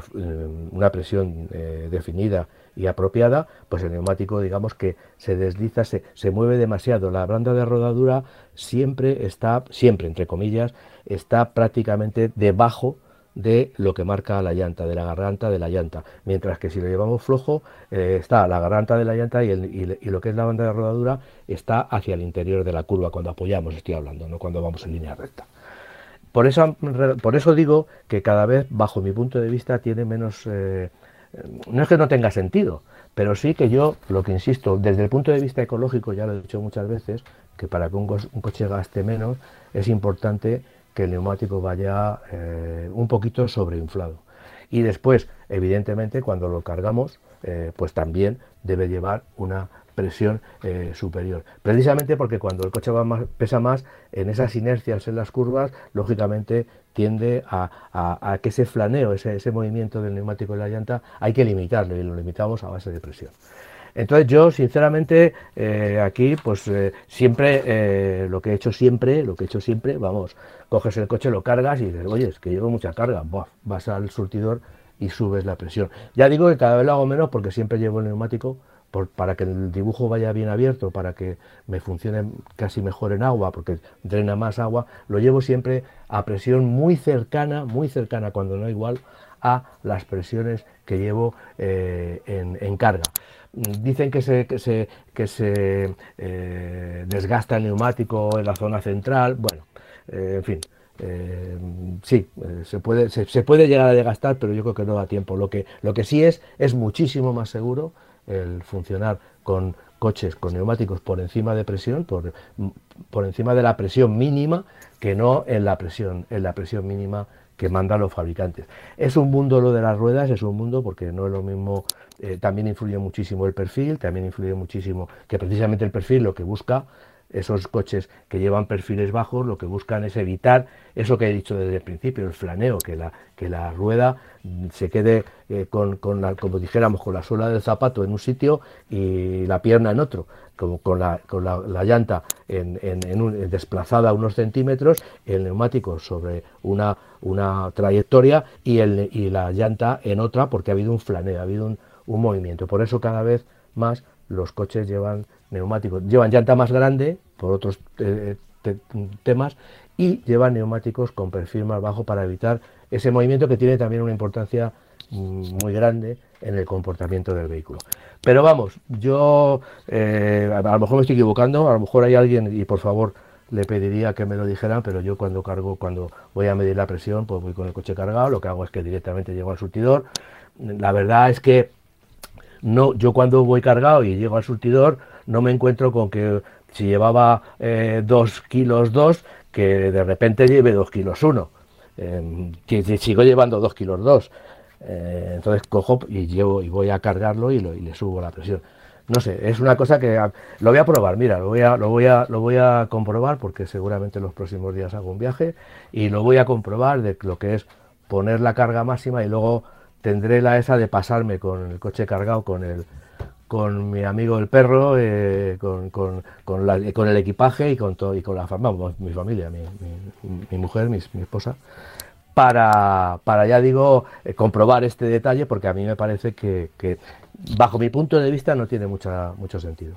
una presión eh, definida y apropiada, pues el neumático, digamos que se desliza, se, se mueve demasiado. La banda de rodadura siempre está, siempre entre comillas, está prácticamente debajo de lo que marca la llanta, de la garganta de la llanta. Mientras que si lo llevamos flojo, eh, está la garganta de la llanta y, y, lo que es la banda de rodadura está hacia el interior de la curva, cuando apoyamos, estoy hablando, no cuando vamos en línea recta. Por eso, por eso digo que cada vez, bajo mi punto de vista, tiene menos... Eh, no es que no tenga sentido, pero sí que yo, lo que insisto, desde el punto de vista ecológico, ya lo he dicho muchas veces, que para que un coche gaste menos, es importante que el neumático vaya eh, un poquito sobreinflado. Y después, evidentemente, cuando lo cargamos, eh, pues también debe llevar una presión eh, superior. Precisamente porque cuando el coche va más, pesa más, en esas inercias en las curvas, lógicamente tiende a, que ese flaneo, ese, movimiento del neumático en la llanta, hay que limitarlo y lo limitamos a base de presión. Entonces yo, sinceramente, eh, aquí, pues eh, siempre, lo que he hecho siempre, lo que he hecho siempre, vamos, coges el coche, lo cargas y dices, oye, es que llevo mucha carga, vas al surtidor y subes la presión. Ya digo que cada vez lo hago menos porque siempre llevo el neumático para que el dibujo vaya bien abierto, para que me funcione casi mejor en agua, porque drena más agua, lo llevo siempre a presión muy cercana, muy cercana, cuando no igual, a las presiones que llevo en carga. Dicen que se, eh, desgasta el neumático en la zona central. Bueno, eh, en fin, eh, sí, se, puede, llegar a desgastar, pero yo creo que no da tiempo. Lo que sí es, es muchísimo más seguro el funcionar con coches con neumáticos por encima de presión, por, por encima de la presión mínima, que no en la presión, en la presión mínima que mandan los fabricantes. Es un mundo lo de las ruedas, es un mundo porque no es lo mismo, eh, también influye muchísimo el perfil, también influye muchísimo que precisamente el perfil lo que busca esos coches que llevan perfiles bajos lo que buscan es evitar eso que he dicho desde el principio, el flaneo, que la, que la rueda se quede eh, con, con la, como dijéramos, con la suela del zapato en un sitio y la pierna en otro, como con la, con la, llanta en, en, desplazada unos centímetros, el neumático sobre una, una trayectoria y, el, y la llanta en otra porque ha habido un flaneo, ha habido un, un movimiento. Por eso cada vez más los coches llevan neumáticos, llevan llanta más grande por otros eh, temas y llevan neumáticos con perfil más bajo para evitar ese movimiento que tiene también una importancia mm, muy grande en el comportamiento del vehículo. Pero vamos, yo eh, a lo mejor me estoy equivocando, a lo mejor hay alguien y por favor le pediría que me lo dijeran, pero yo cuando cargo, cuando voy a medir la presión, pues voy con el coche cargado, lo que hago es que directamente llego al surtidor. La verdad es que no, yo cuando voy cargado y llego al surtidor, no me encuentro con que si llevaba 2 eh, kilos 2, que de repente lleve 2 kilos 1. Eh, que sigo llevando 2 kilos 2. Eh, entonces cojo y llevo y voy a cargarlo y, le subo la presión. No sé, es una cosa que lo voy a probar, mira, lo voy a, lo voy a, lo voy a comprobar porque seguramente en los próximos días hago un viaje y lo voy a comprobar de lo que es poner la carga máxima y luego tendré la esa de pasarme con el coche cargado con el con mi amigo el perro, eh, con, con, con, con, el equipaje y con todo y con la mi familia, mi, mi, mujer, mi, esposa, para, para ya digo eh, comprobar este detalle porque a mí me parece que, que, bajo mi punto de vista no tiene mucha, mucho sentido.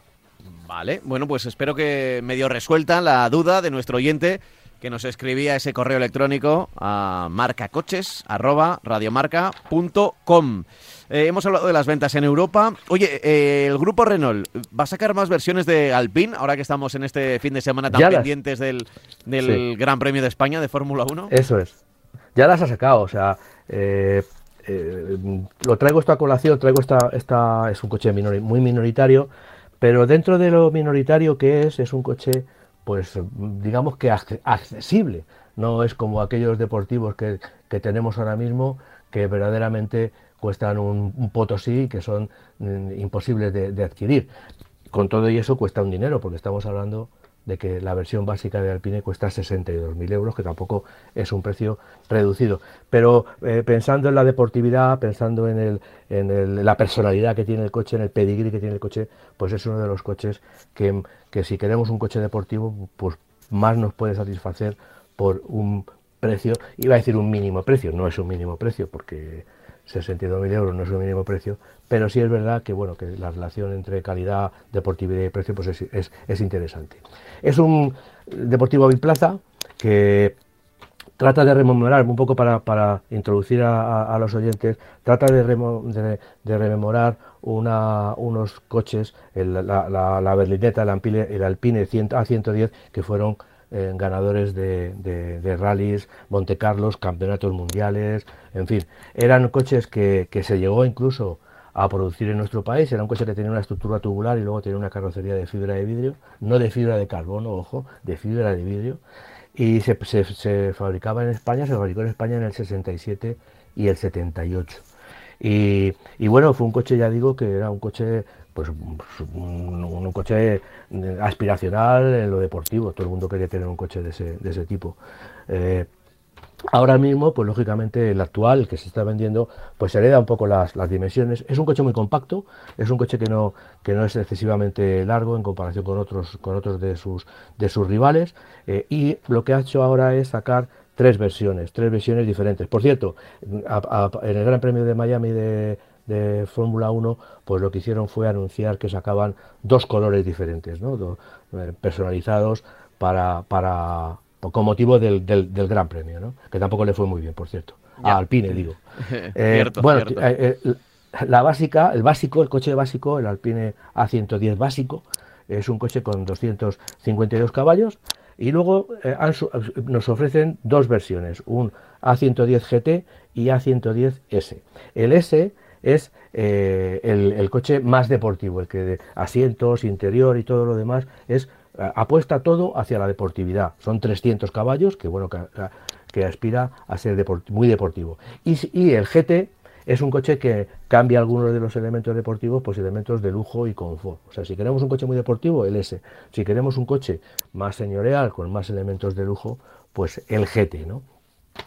Vale, bueno pues espero que medio resuelta la duda de nuestro oyente que nos escribía ese correo electrónico a marcacoches@radiomarca.com. Eh, hemos hablado de las ventas en Europa. Oye, eh, el grupo Renault va a sacar más versiones de Alpine ahora que estamos en este fin de semana tan pendientes del, Gran Premio de España de Fórmula 1. Eso es. Ya las ha sacado, o sea, eh, lo traigo esto a colación, traigo esta, esta es un coche muy minoritario, pero dentro de lo minoritario que es, es un coche pues digamos que accesible, no es como aquellos deportivos que, tenemos ahora mismo que verdaderamente cuestan un, potosí que son mm, imposibles de, adquirir. Con todo y eso cuesta un dinero, porque estamos hablando de que la versión básica de Alpine cuesta 62.000 euros, que tampoco es un precio reducido. Pero eh, pensando en la deportividad, pensando en, el, en la personalidad que tiene el coche, en el pedigrí que tiene el coche, pues es uno de los coches que, que si queremos un coche deportivo, pues más nos puede satisfacer por un precio, iba a decir un mínimo precio, no es un mínimo precio porque 62.000 euros no es un mínimo precio, pero sí es verdad que bueno que la relación entre calidad, deportividad y precio pues es, es, interesante. Es un deportivo biplaza que trata de rememorar, un poco para, para introducir a, los oyentes, trata de, rememorar unos coches, la, la, berlineta, el Alpine, el Alpine A110, que fueron ganadores de, de, rallies, Monte Carlos, campeonatos mundiales, en fin, eran coches que, que, se llegó incluso a producir en nuestro país, era un coche que tenía una estructura tubular y luego tenía una carrocería de fibra de vidrio, no de fibra de carbono, ojo, de fibra de vidrio, y se, se, se fabricaba en España, se fabricó en España en el 67 y el 78. Y, y, bueno, fue un coche, ya digo, que era un coche pues un, coche aspiracional en lo deportivo. Todo el mundo quería tener un coche de ese, de ese tipo. Eh, ahora mismo, pues lógicamente el actual, que se está vendiendo, pues hereda un poco las, las, dimensiones. Es un coche muy compacto, es un coche que no, que no es excesivamente largo en comparación con otros, con otros de sus, de sus rivales. Eh, y lo que ha hecho ahora es sacar tres versiones, tres versiones diferentes. Por cierto, en el Gran Premio de Miami de, de Fórmula 1, pues lo que hicieron fue anunciar que sacaban dos colores diferentes, ¿no? Eh, personalizados para, para, con motivo del, del, Gran Premio, ¿no? que tampoco le fue muy bien, por cierto. A Alpine, digo. Eh, bueno, eh, la básica, el básico, el coche básico, el Alpine A110 básico, es un coche con 252 caballos y luego nos ofrecen dos versiones, un A110 GT y A110S. El S es eh, el, coche más deportivo, el que de asientos, interior y todo lo demás es apuesta todo hacia la deportividad. Son 300 caballos, que bueno, que, aspira a ser muy deportivo. Y, el GT es un coche que cambia algunos de los elementos deportivos, pues elementos de lujo y confort. O sea, si queremos un coche muy deportivo, el S. Si queremos un coche más señorial, con más elementos de lujo, pues el GT, ¿no?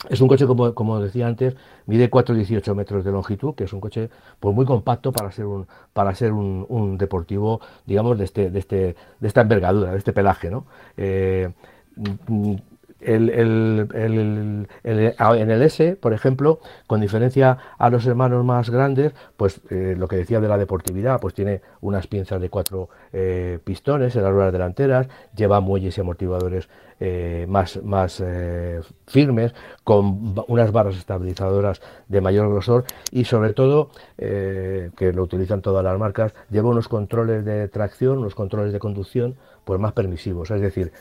Es un coche, como, como, decía antes, mide 4,18 metros de longitud, que es un coche pues, muy compacto para ser un, para ser un, deportivo, digamos, de, este, de, este, de esta envergadura, de este pelaje. ¿no? Eh, en el S, por ejemplo, con diferencia a los hermanos más grandes, pues eh, lo que decía de la deportividad, pues tiene unas pinzas de cuatro eh, pistones en las ruedas delanteras, lleva muelles y amortiguadores eh, más, más firmes, con unas barras estabilizadoras de mayor grosor y sobre todo, que lo utilizan todas las marcas, lleva unos controles de tracción, unos controles de conducción, pues más permisivos, es decir,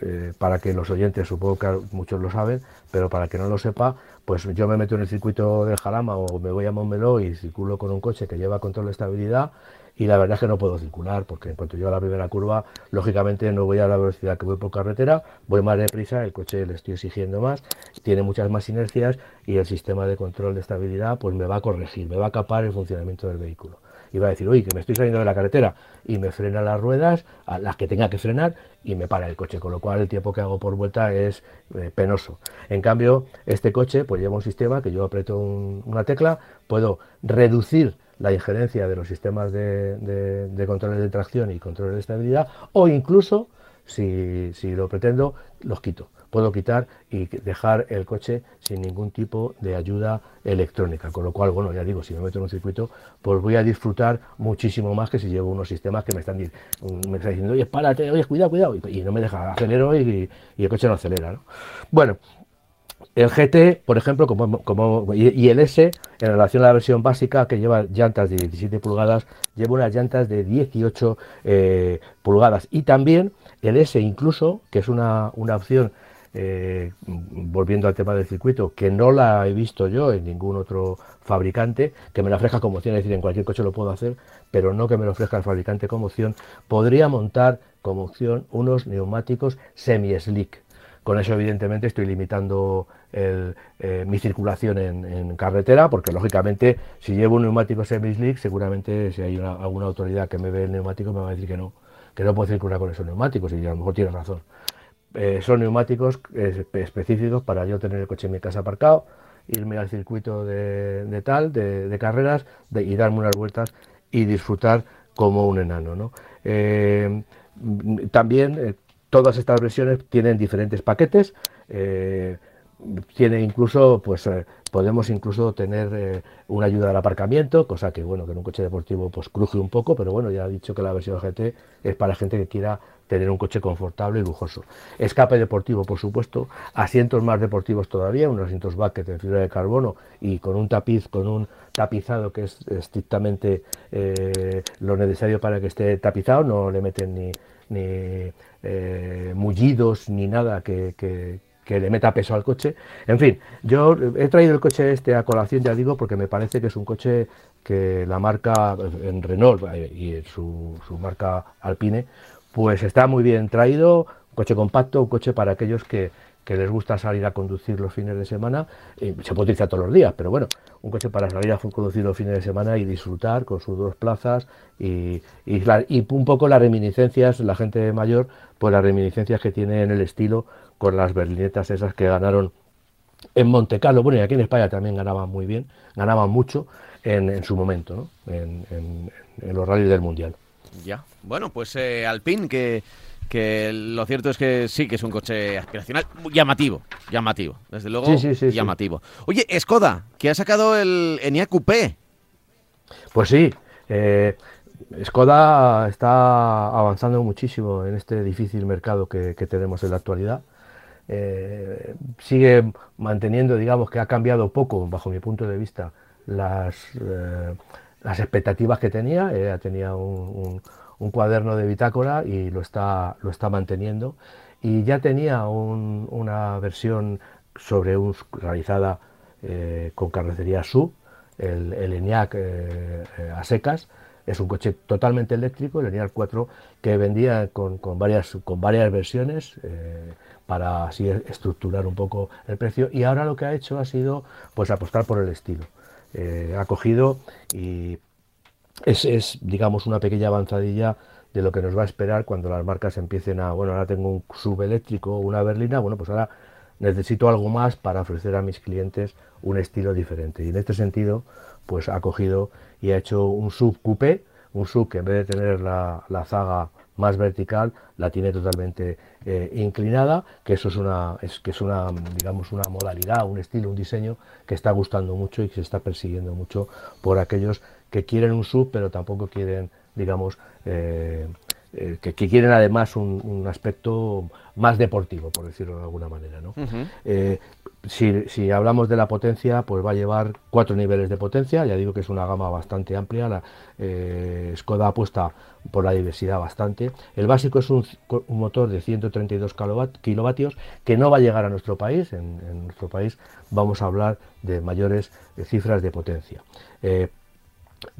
eh, para que los oyentes, supongo que muchos lo saben, pero para que no lo sepa, pues yo me meto en el circuito del Jarama o me voy a Montmeló y circulo con un coche que lleva control de estabilidad y la verdad es que no puedo circular porque en cuanto llego a la primera curva, lógicamente no voy a la velocidad que voy por carretera, voy más deprisa, el coche le estoy exigiendo más, tiene muchas más inercias y el sistema de control de estabilidad pues me va a corregir, me va a capar el funcionamiento del vehículo y va a decir, oye, que me estoy saliendo de la carretera y me frena las ruedas, a las que tenga que frenar y me para el coche, con lo cual el tiempo que hago por vuelta es eh, penoso. En cambio, este coche pues lleva un sistema que yo aprieto una tecla, puedo reducir la injerencia de los sistemas de, de, de controles de tracción y controles de estabilidad o incluso, si, si lo pretendo, los quito puedo quitar y dejar el coche sin ningún tipo de ayuda electrónica. Con lo cual, bueno, ya digo, si me meto en un circuito, pues voy a disfrutar muchísimo más que si llevo unos sistemas que me están, están diciendo, oye, párate, oye, cuidado, cuidado, y, no me deja, acelero y, el coche no acelera. ¿no? Bueno, el GT, por ejemplo, como, y, el S, en relación a la versión básica, que lleva llantas de 17 pulgadas, lleva unas llantas de 18 eh, pulgadas. Y también el S incluso, que es una, una opción eh, volviendo al tema del circuito, que no la he visto yo en ningún otro fabricante, que me la ofrezca como opción, es decir, en cualquier coche lo puedo hacer, pero no que me lo ofrezca el fabricante como opción, podría montar como opción unos neumáticos semi-slick. Con eso, evidentemente, estoy limitando eh, mi circulación en, carretera, porque lógicamente si llevo un neumático semi-slick, seguramente si hay alguna autoridad que me ve el neumático me va a decir que no, que no puedo circular con esos neumáticos y a lo mejor tiene razón. Eh, son neumáticos específicos para yo tener el coche en mi casa aparcado, irme al circuito de, tal, de, carreras y darme unas vueltas y disfrutar como un enano. Eh, también eh, todas estas versiones tienen diferentes paquetes. tiene incluso pues podemos incluso tener eh, una ayuda al aparcamiento, cosa que bueno, que en un coche deportivo pues cruje un poco, pero bueno, ya he dicho que la versión GT es para gente que quiera tener un coche confortable y lujoso. Escape deportivo, por supuesto, asientos más deportivos todavía, unos asientos bucket en fibra de carbono y con un tapiz, con un tapizado que es estrictamente eh, lo necesario para que esté tapizado, no le meten ni, ni eh, mullidos ni nada que le meta peso al coche. En fin, yo he traído el coche este a colación, ya digo, porque me parece que es un coche que la marca en Renault y su, su marca Alpine, pues está muy bien traído, un coche compacto, un coche para aquellos que, que les gusta salir a conducir los fines de semana, se puede utilizar todos los días, pero bueno, un coche para salir a conducir los fines de semana y disfrutar con sus dos plazas y, y, un poco las reminiscencias, la gente mayor, pues las reminiscencias que tiene en el estilo con las berlinetas esas que ganaron en Monte Carlo, bueno, y aquí en España también ganaban muy bien, ganaban mucho en, su momento, ¿no? en, los rallies del Mundial. Ya, bueno, pues eh, Alpine, que que lo cierto es que sí, que es un coche aspiracional llamativo, llamativo, desde luego llamativo. Oye, Skoda, que ha sacado el Enyaq Coupé. Pues sí, eh, Skoda está avanzando muchísimo en este difícil mercado que, tenemos en la actualidad. Eh, sigue manteniendo, digamos, que ha cambiado poco, bajo mi punto de vista, las, eh, las expectativas que tenía. Ella tenía un cuaderno de bitácora y lo está, lo está manteniendo. Y ya tenía una versión sobre un, realizada eh, con carrocería SUV, el, ENIAC eh, eh, a secas. Es un coche totalmente eléctrico, el ENIAC 4, que vendía con, varias, con varias versiones para así estructurar un poco el precio. Y ahora lo que ha hecho ha sido pues apostar por el estilo. ha cogido y es, digamos, una pequeña avanzadilla de lo que nos va a esperar cuando las marcas empiecen a, bueno, ahora tengo un subeléctrico una berlina, bueno, pues ahora necesito algo más para ofrecer a mis clientes un estilo diferente. Y en este sentido, pues ha cogido y ha hecho un sub coupé, un sub que en vez de tener la, zaga más vertical, la tiene totalmente eh, inclinada, que eso es una, es, que es una, digamos, una modalidad, un estilo, un diseño que está gustando mucho y que se está persiguiendo mucho por aquellos que quieren un sub, pero tampoco quieren, digamos, eh, eh, que, quieren además un, aspecto más deportivo, por decirlo de alguna manera. ¿no? Eh, si, hablamos de la potencia, pues va a llevar cuatro niveles de potencia, ya digo que es una gama bastante amplia, la Skoda apuesta por la diversidad bastante. El básico es un, motor de 132 kilovatios que no va a llegar a nuestro país, en, nuestro país vamos a hablar de mayores cifras de potencia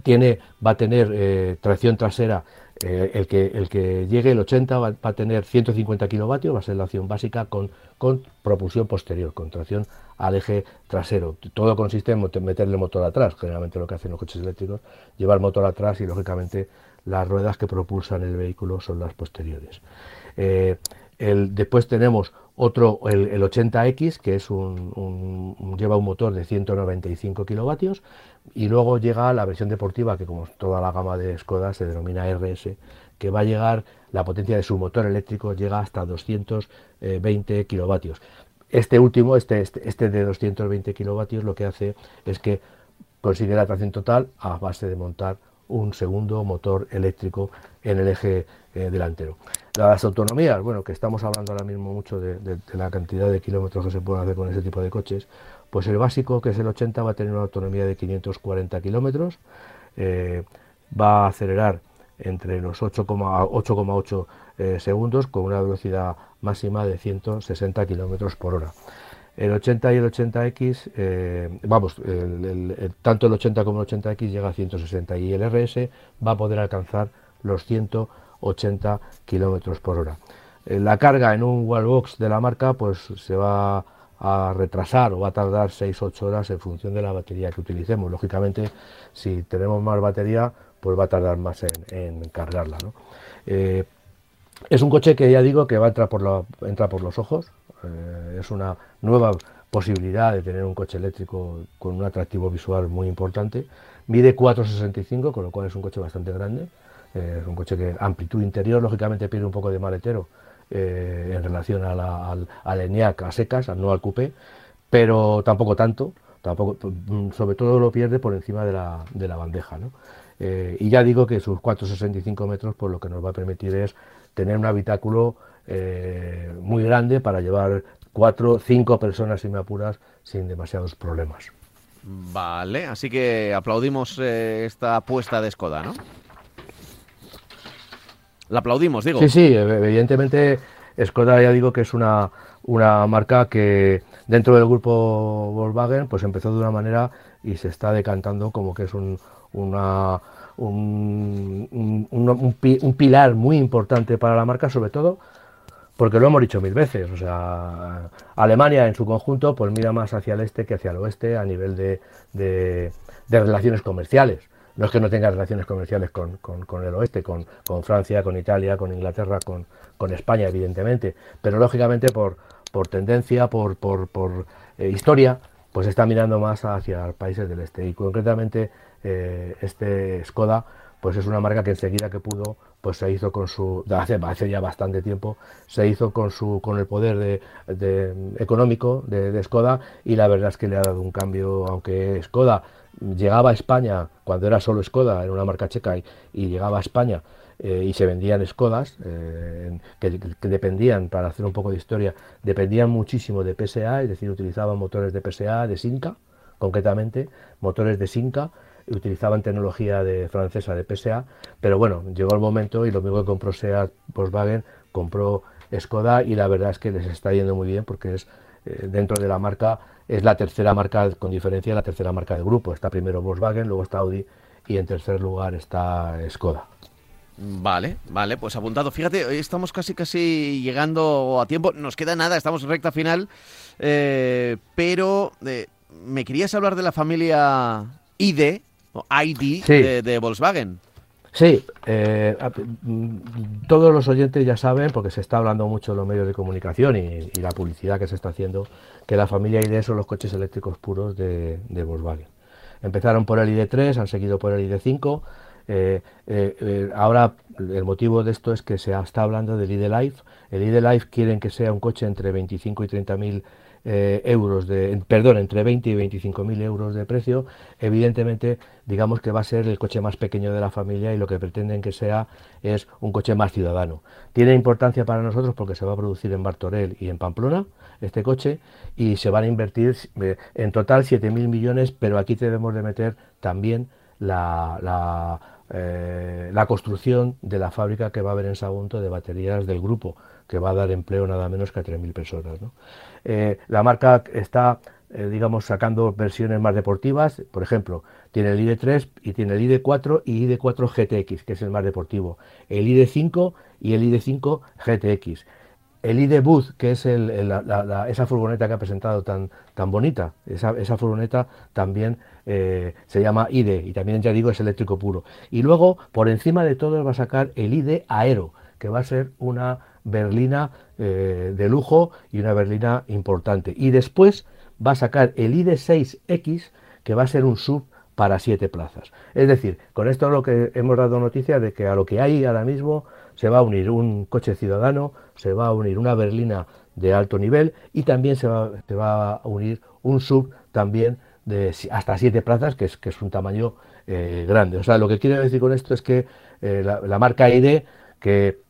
tiene, va a tener eh, tracción trasera, eh, el, que, el que llegue el 80 va, a tener 150 kilovatios, va a ser la opción básica con, con propulsión posterior, con tracción al eje trasero. Todo consiste en meterle motor atrás, generalmente lo que hacen los coches eléctricos, llevar motor atrás y lógicamente las ruedas que propulsan el vehículo son las posteriores. Eh, después tenemos otro, el, 80X, que es un, lleva un motor de 195 kilovatios, y luego llega la versión deportiva, que como toda la gama de Skoda se denomina RS, que va a llegar, la potencia de su motor eléctrico llega hasta 220 kilovatios. Este último, este, este, este de 220 kilovatios, lo que hace es que consigue la tracción total a base de montar un segundo motor eléctrico en el eje eh, delantero. Las autonomías, bueno, que estamos hablando ahora mismo mucho de, la cantidad de kilómetros que se pueden hacer con ese tipo de coches, pues el básico, que es el 80, va a tener una autonomía de 540 kilómetros, eh, va a acelerar entre los 8,8 eh, segundos con una velocidad máxima de 160 kilómetros por hora. El 80 y el 80X, eh, vamos, tanto el 80 como el 80X llega a 160 y el RS va a poder alcanzar los 180 kilómetros por hora. la carga en un wallbox de la marca pues se va a retrasar o va a tardar 6-8 horas en función de la batería que utilicemos. Lógicamente, si tenemos más batería, pues va a tardar más en, cargarla. Eh, es un coche que ya digo que va a entrar por, entra por los ojos. Eh, es una nueva posibilidad de tener un coche eléctrico con un atractivo visual muy importante. Mide 4,65, con lo cual es un coche bastante grande. Eh, es un coche que amplitud interior, lógicamente pierde un poco de maletero, eh, en relación al, al ENIAC a secas, no al coupé, pero tampoco tanto, tampoco, mm, sobre todo lo pierde por encima de la, de la bandeja. Eh, y ya digo que sus 4,65 metros pues lo que nos va a permitir es tener un habitáculo eh, muy grande para llevar cuatro, cinco personas, si me apuras, sin demasiados problemas. Vale, así que aplaudimos esta apuesta de Skoda, ¿no? La aplaudimos, digo. Sí, sí, evidentemente Skoda ya digo que es una, una marca que dentro del grupo Volkswagen pues empezó de una manera y se está decantando como que es un, una, un, un, pilar muy importante para la marca, sobre todo porque lo hemos dicho mil veces, o sea, Alemania en su conjunto pues mira más hacia el este que hacia el oeste a nivel de, de relaciones comerciales. No es que no tenga relaciones comerciales con, el oeste, con, Francia, con Italia, con Inglaterra, con, España, evidentemente, pero lógicamente por, por tendencia, por, por, eh, historia, pues está mirando más hacia países del este. Y concretamente eh, este Skoda, pues es una marca que enseguida que pudo, pues se hizo con su, hace, hace ya bastante tiempo, se hizo con su, con el poder de, económico de, de Skoda y la verdad es que le ha dado un cambio, aunque Skoda llegaba a España cuando era solo Skoda, era una marca checa, y, llegaba a España eh, y se vendían Skodas, eh, que, dependían, para hacer un poco de historia, dependían muchísimo de PSA, es decir, utilizaban motores de PSA, de Sinca, concretamente, motores de Sinca, utilizaban tecnología de francesa de PSA, pero bueno, llegó el momento y lo mismo que compró SEAT Volkswagen, compró Skoda y la verdad es que les está yendo muy bien porque es eh, dentro de la marca es la tercera marca, con diferencia, la tercera marca del grupo. Está primero Volkswagen, luego está Audi y en tercer lugar está Skoda. Vale, vale, pues apuntado. Fíjate, hoy estamos casi casi llegando a tiempo. Nos queda nada, estamos en recta final. Eh, pero eh, me querías hablar de la familia ID, o ID de Volkswagen. Sí, eh, mm, todos los oyentes ya saben, porque se está hablando mucho en los medios de comunicación y, la publicidad que se está haciendo, que la familia ID son los coches eléctricos puros de, Volkswagen. Empezaron por el ID3, han seguido por el ID5. Eh, eh, ahora el motivo de esto es que se está hablando del ID Life. El ID Life quieren que sea un coche entre 25 y 30 mil eh, euros de, perdón, entre 20 y 25 mil euros de precio, evidentemente digamos que va a ser el coche más pequeño de la familia y lo que pretenden que sea es un coche más ciudadano. Tiene importancia para nosotros porque se va a producir en Bartorell y en Pamplona este coche y se van a invertir eh, en total 7 mil millones, pero aquí debemos de meter también la, la, eh, la construcción de la fábrica que va a haber en Sagunto de baterías del grupo, que va a dar empleo nada menos que a 3.000 personas. ¿no? Eh, la marca está, eh, digamos, sacando versiones más deportivas. Por ejemplo, tiene el ID3 y tiene el ID4 y ID4 GTX, que es el más deportivo. El ID5 y el ID5 GTX. El ID Booth, que es esa furgoneta que ha presentado tan, tan bonita, esa, furgoneta también eh, se llama ID y también ya digo es eléctrico puro. Y luego, por encima de todo, va a sacar el ID Aero, que va a ser una berlina eh, de lujo y una berlina importante. Y después va a sacar el ID6X, que va a ser un sub para siete plazas. Es decir, con esto lo que hemos dado noticia de que a lo que hay ahora mismo se va a unir un coche ciudadano, se va a unir una berlina de alto nivel y también se va, se va a unir un sub también de hasta siete plazas, que es, que es un tamaño eh, grande. O sea, lo que quiero decir con esto es que eh, la, la, marca ID, que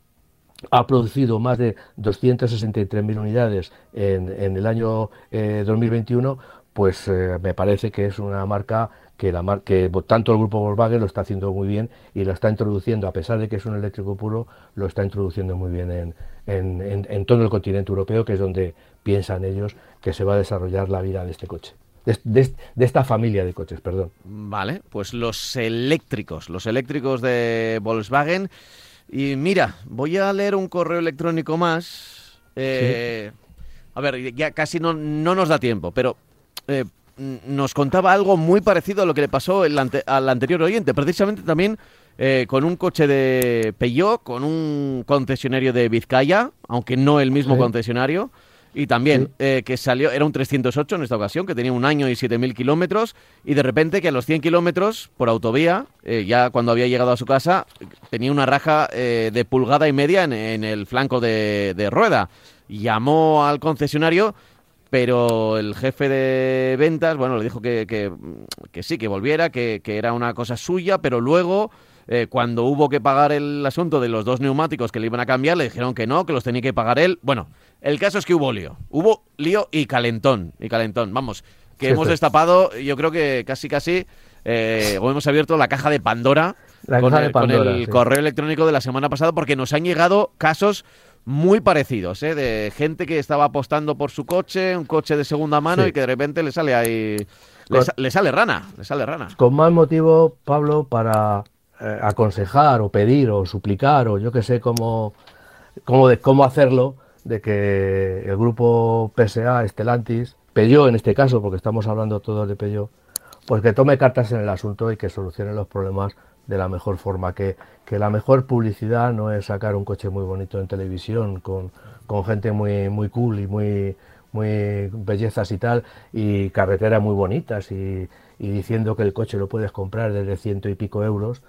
ha producido más de 263.000 unidades en, el año 2021, eh, pues eh, me parece que es una marca que, la que tanto el grupo Volkswagen lo está haciendo muy bien y lo está introduciendo, a pesar de que es un eléctrico puro, lo está introduciendo muy bien en, todo el continente europeo, que es donde piensan ellos que se va a desarrollar la vida de este coche. de, esta familia de coches, perdón. Vale, pues los eléctricos, los eléctricos de Volkswagen y mira, voy a leer un correo electrónico más. Eh, A ver, ya casi no, no nos da tiempo, pero eh, nos contaba algo muy parecido a lo que le pasó el al anterior oyente, precisamente también eh, con un coche de Peugeot, con un concesionario de Vizcaya, aunque no el mismo concesionario. Y también eh, que salió, era un 308 en esta ocasión, que tenía un año y 7.000 kilómetros, y de repente que a los 100 kilómetros por autovía, eh, ya cuando había llegado a su casa, tenía una raja de pulgada y media en, el flanco de, rueda. Llamó al concesionario, pero el jefe de ventas, bueno, le dijo que, que, sí, que volviera, que, que era una cosa suya, pero luego eh, cuando hubo que pagar el asunto de los dos neumáticos que le iban a cambiar, le dijeron que no, que los tenía que pagar él. Bueno, el caso es que hubo lío. Hubo lío y calentón. Y calentón. Vamos, que hemos destapado, yo creo que casi casi, eh, o hemos abierto la caja de Pandora, con, el, correo electrónico de la semana pasada, porque nos han llegado casos muy parecidos, ¿eh? de gente que estaba apostando por su coche, un coche de segunda mano y que de repente le sale ahí, le, sale rana, le sale rana. Con más motivo, Pablo, para eh, aconsejar o pedir o suplicar o yo que sé cómo, cómo, de, cómo hacerlo, de que el grupo PSA, Estelantis, Peugeot en este caso, porque estamos hablando todos de Peugeot, pues que tome cartas en el asunto y que solucione los problemas de la mejor forma, que, que la mejor publicidad no es sacar un coche muy bonito en televisión con, con gente muy, muy cool y muy, muy bellezas y tal, y carreteras muy bonitas y, y diciendo que el coche lo puedes comprar desde ciento y pico euros,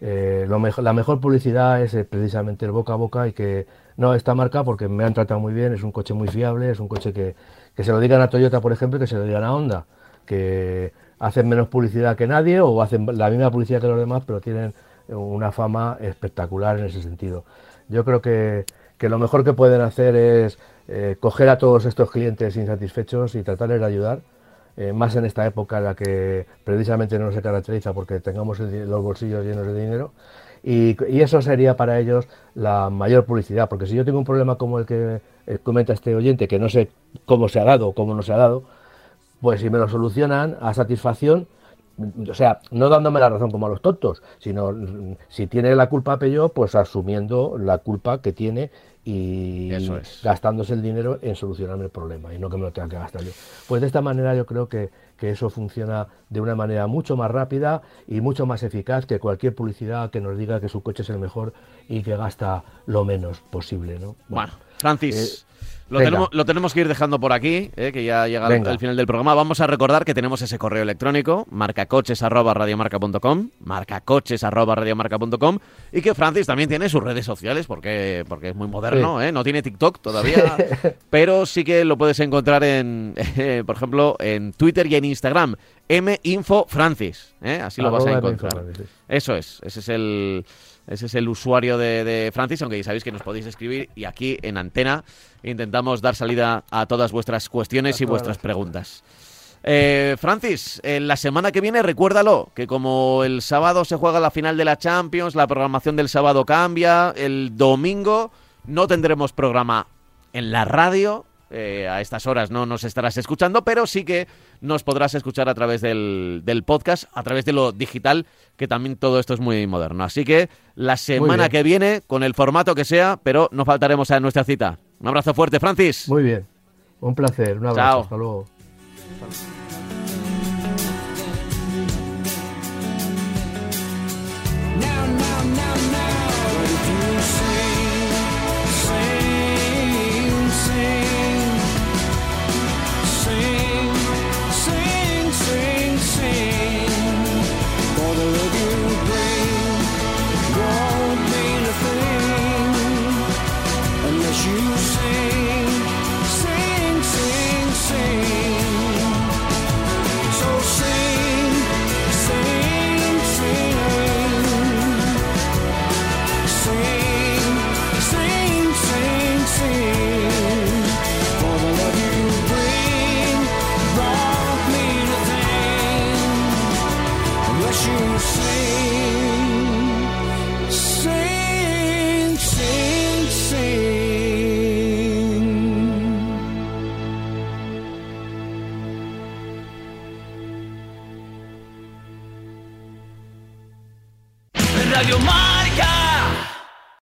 eh, lo mejor, la mejor publicidad es eh, precisamente el boca a boca y que no esta marca porque me han tratado muy bien, es un coche muy fiable, es un coche que, que se lo digan a Toyota, por ejemplo, y que se lo digan a Honda, que hacen menos publicidad que nadie o hacen la misma publicidad que los demás, pero tienen una fama espectacular en ese sentido. Yo creo que, que lo mejor que pueden hacer es eh, coger a todos estos clientes insatisfechos y tratarles de ayudar eh, más en esta época en la que precisamente no se caracteriza porque tengamos los bolsillos llenos de dinero. Y, eso sería para ellos la mayor publicidad, porque si yo tengo un problema como el que eh, comenta este oyente, que no sé cómo se ha dado o cómo no se ha dado, pues si me lo solucionan a satisfacción, o sea, no dándome la razón como a los tontos, sino mm, si tiene la culpa Peugeot, pues asumiendo la culpa que tiene y gastándose el dinero en solucionarme el problema y no que me lo tenga que gastar yo. Pues de esta manera yo creo que, que, eso funciona de una manera mucho más rápida y mucho más eficaz que cualquier publicidad que nos diga que su coche es el mejor y que gasta lo menos posible. ¿no? Bueno, Francis. Eh, lo tenemos, lo tenemos, que ir dejando por aquí, eh, que ya llega al final del programa. Vamos a recordar que tenemos ese correo electrónico, marcacoches.radiomarca.com, marcacoches.radiomarca.com, y que Francis también tiene sus redes sociales, porque, porque es muy moderno, eh, no tiene TikTok todavía, pero sí que lo puedes encontrar en, por ejemplo, en Twitter y en Instagram, minfofrancis, eh, así lo vas a encontrar. Eso es, ese es el ese es el usuario de, Francis, aunque ya sabéis que nos podéis escribir y aquí en antena intentamos dar salida a todas vuestras cuestiones y vuestras preguntas. Eh, Francis, en la semana que viene recuérdalo, que como el sábado se juega la final de la Champions, la programación del sábado cambia, el domingo no tendremos programa en la radio, eh, a estas horas no nos estarás escuchando, pero sí que nos podrás escuchar a través del, podcast, a través de lo digital, que también todo esto es muy moderno. Así que la semana que viene, con el formato que sea, pero no faltaremos a nuestra cita. Un abrazo fuerte, Francis. Muy bien. Un placer. Un abrazo. Hasta luego.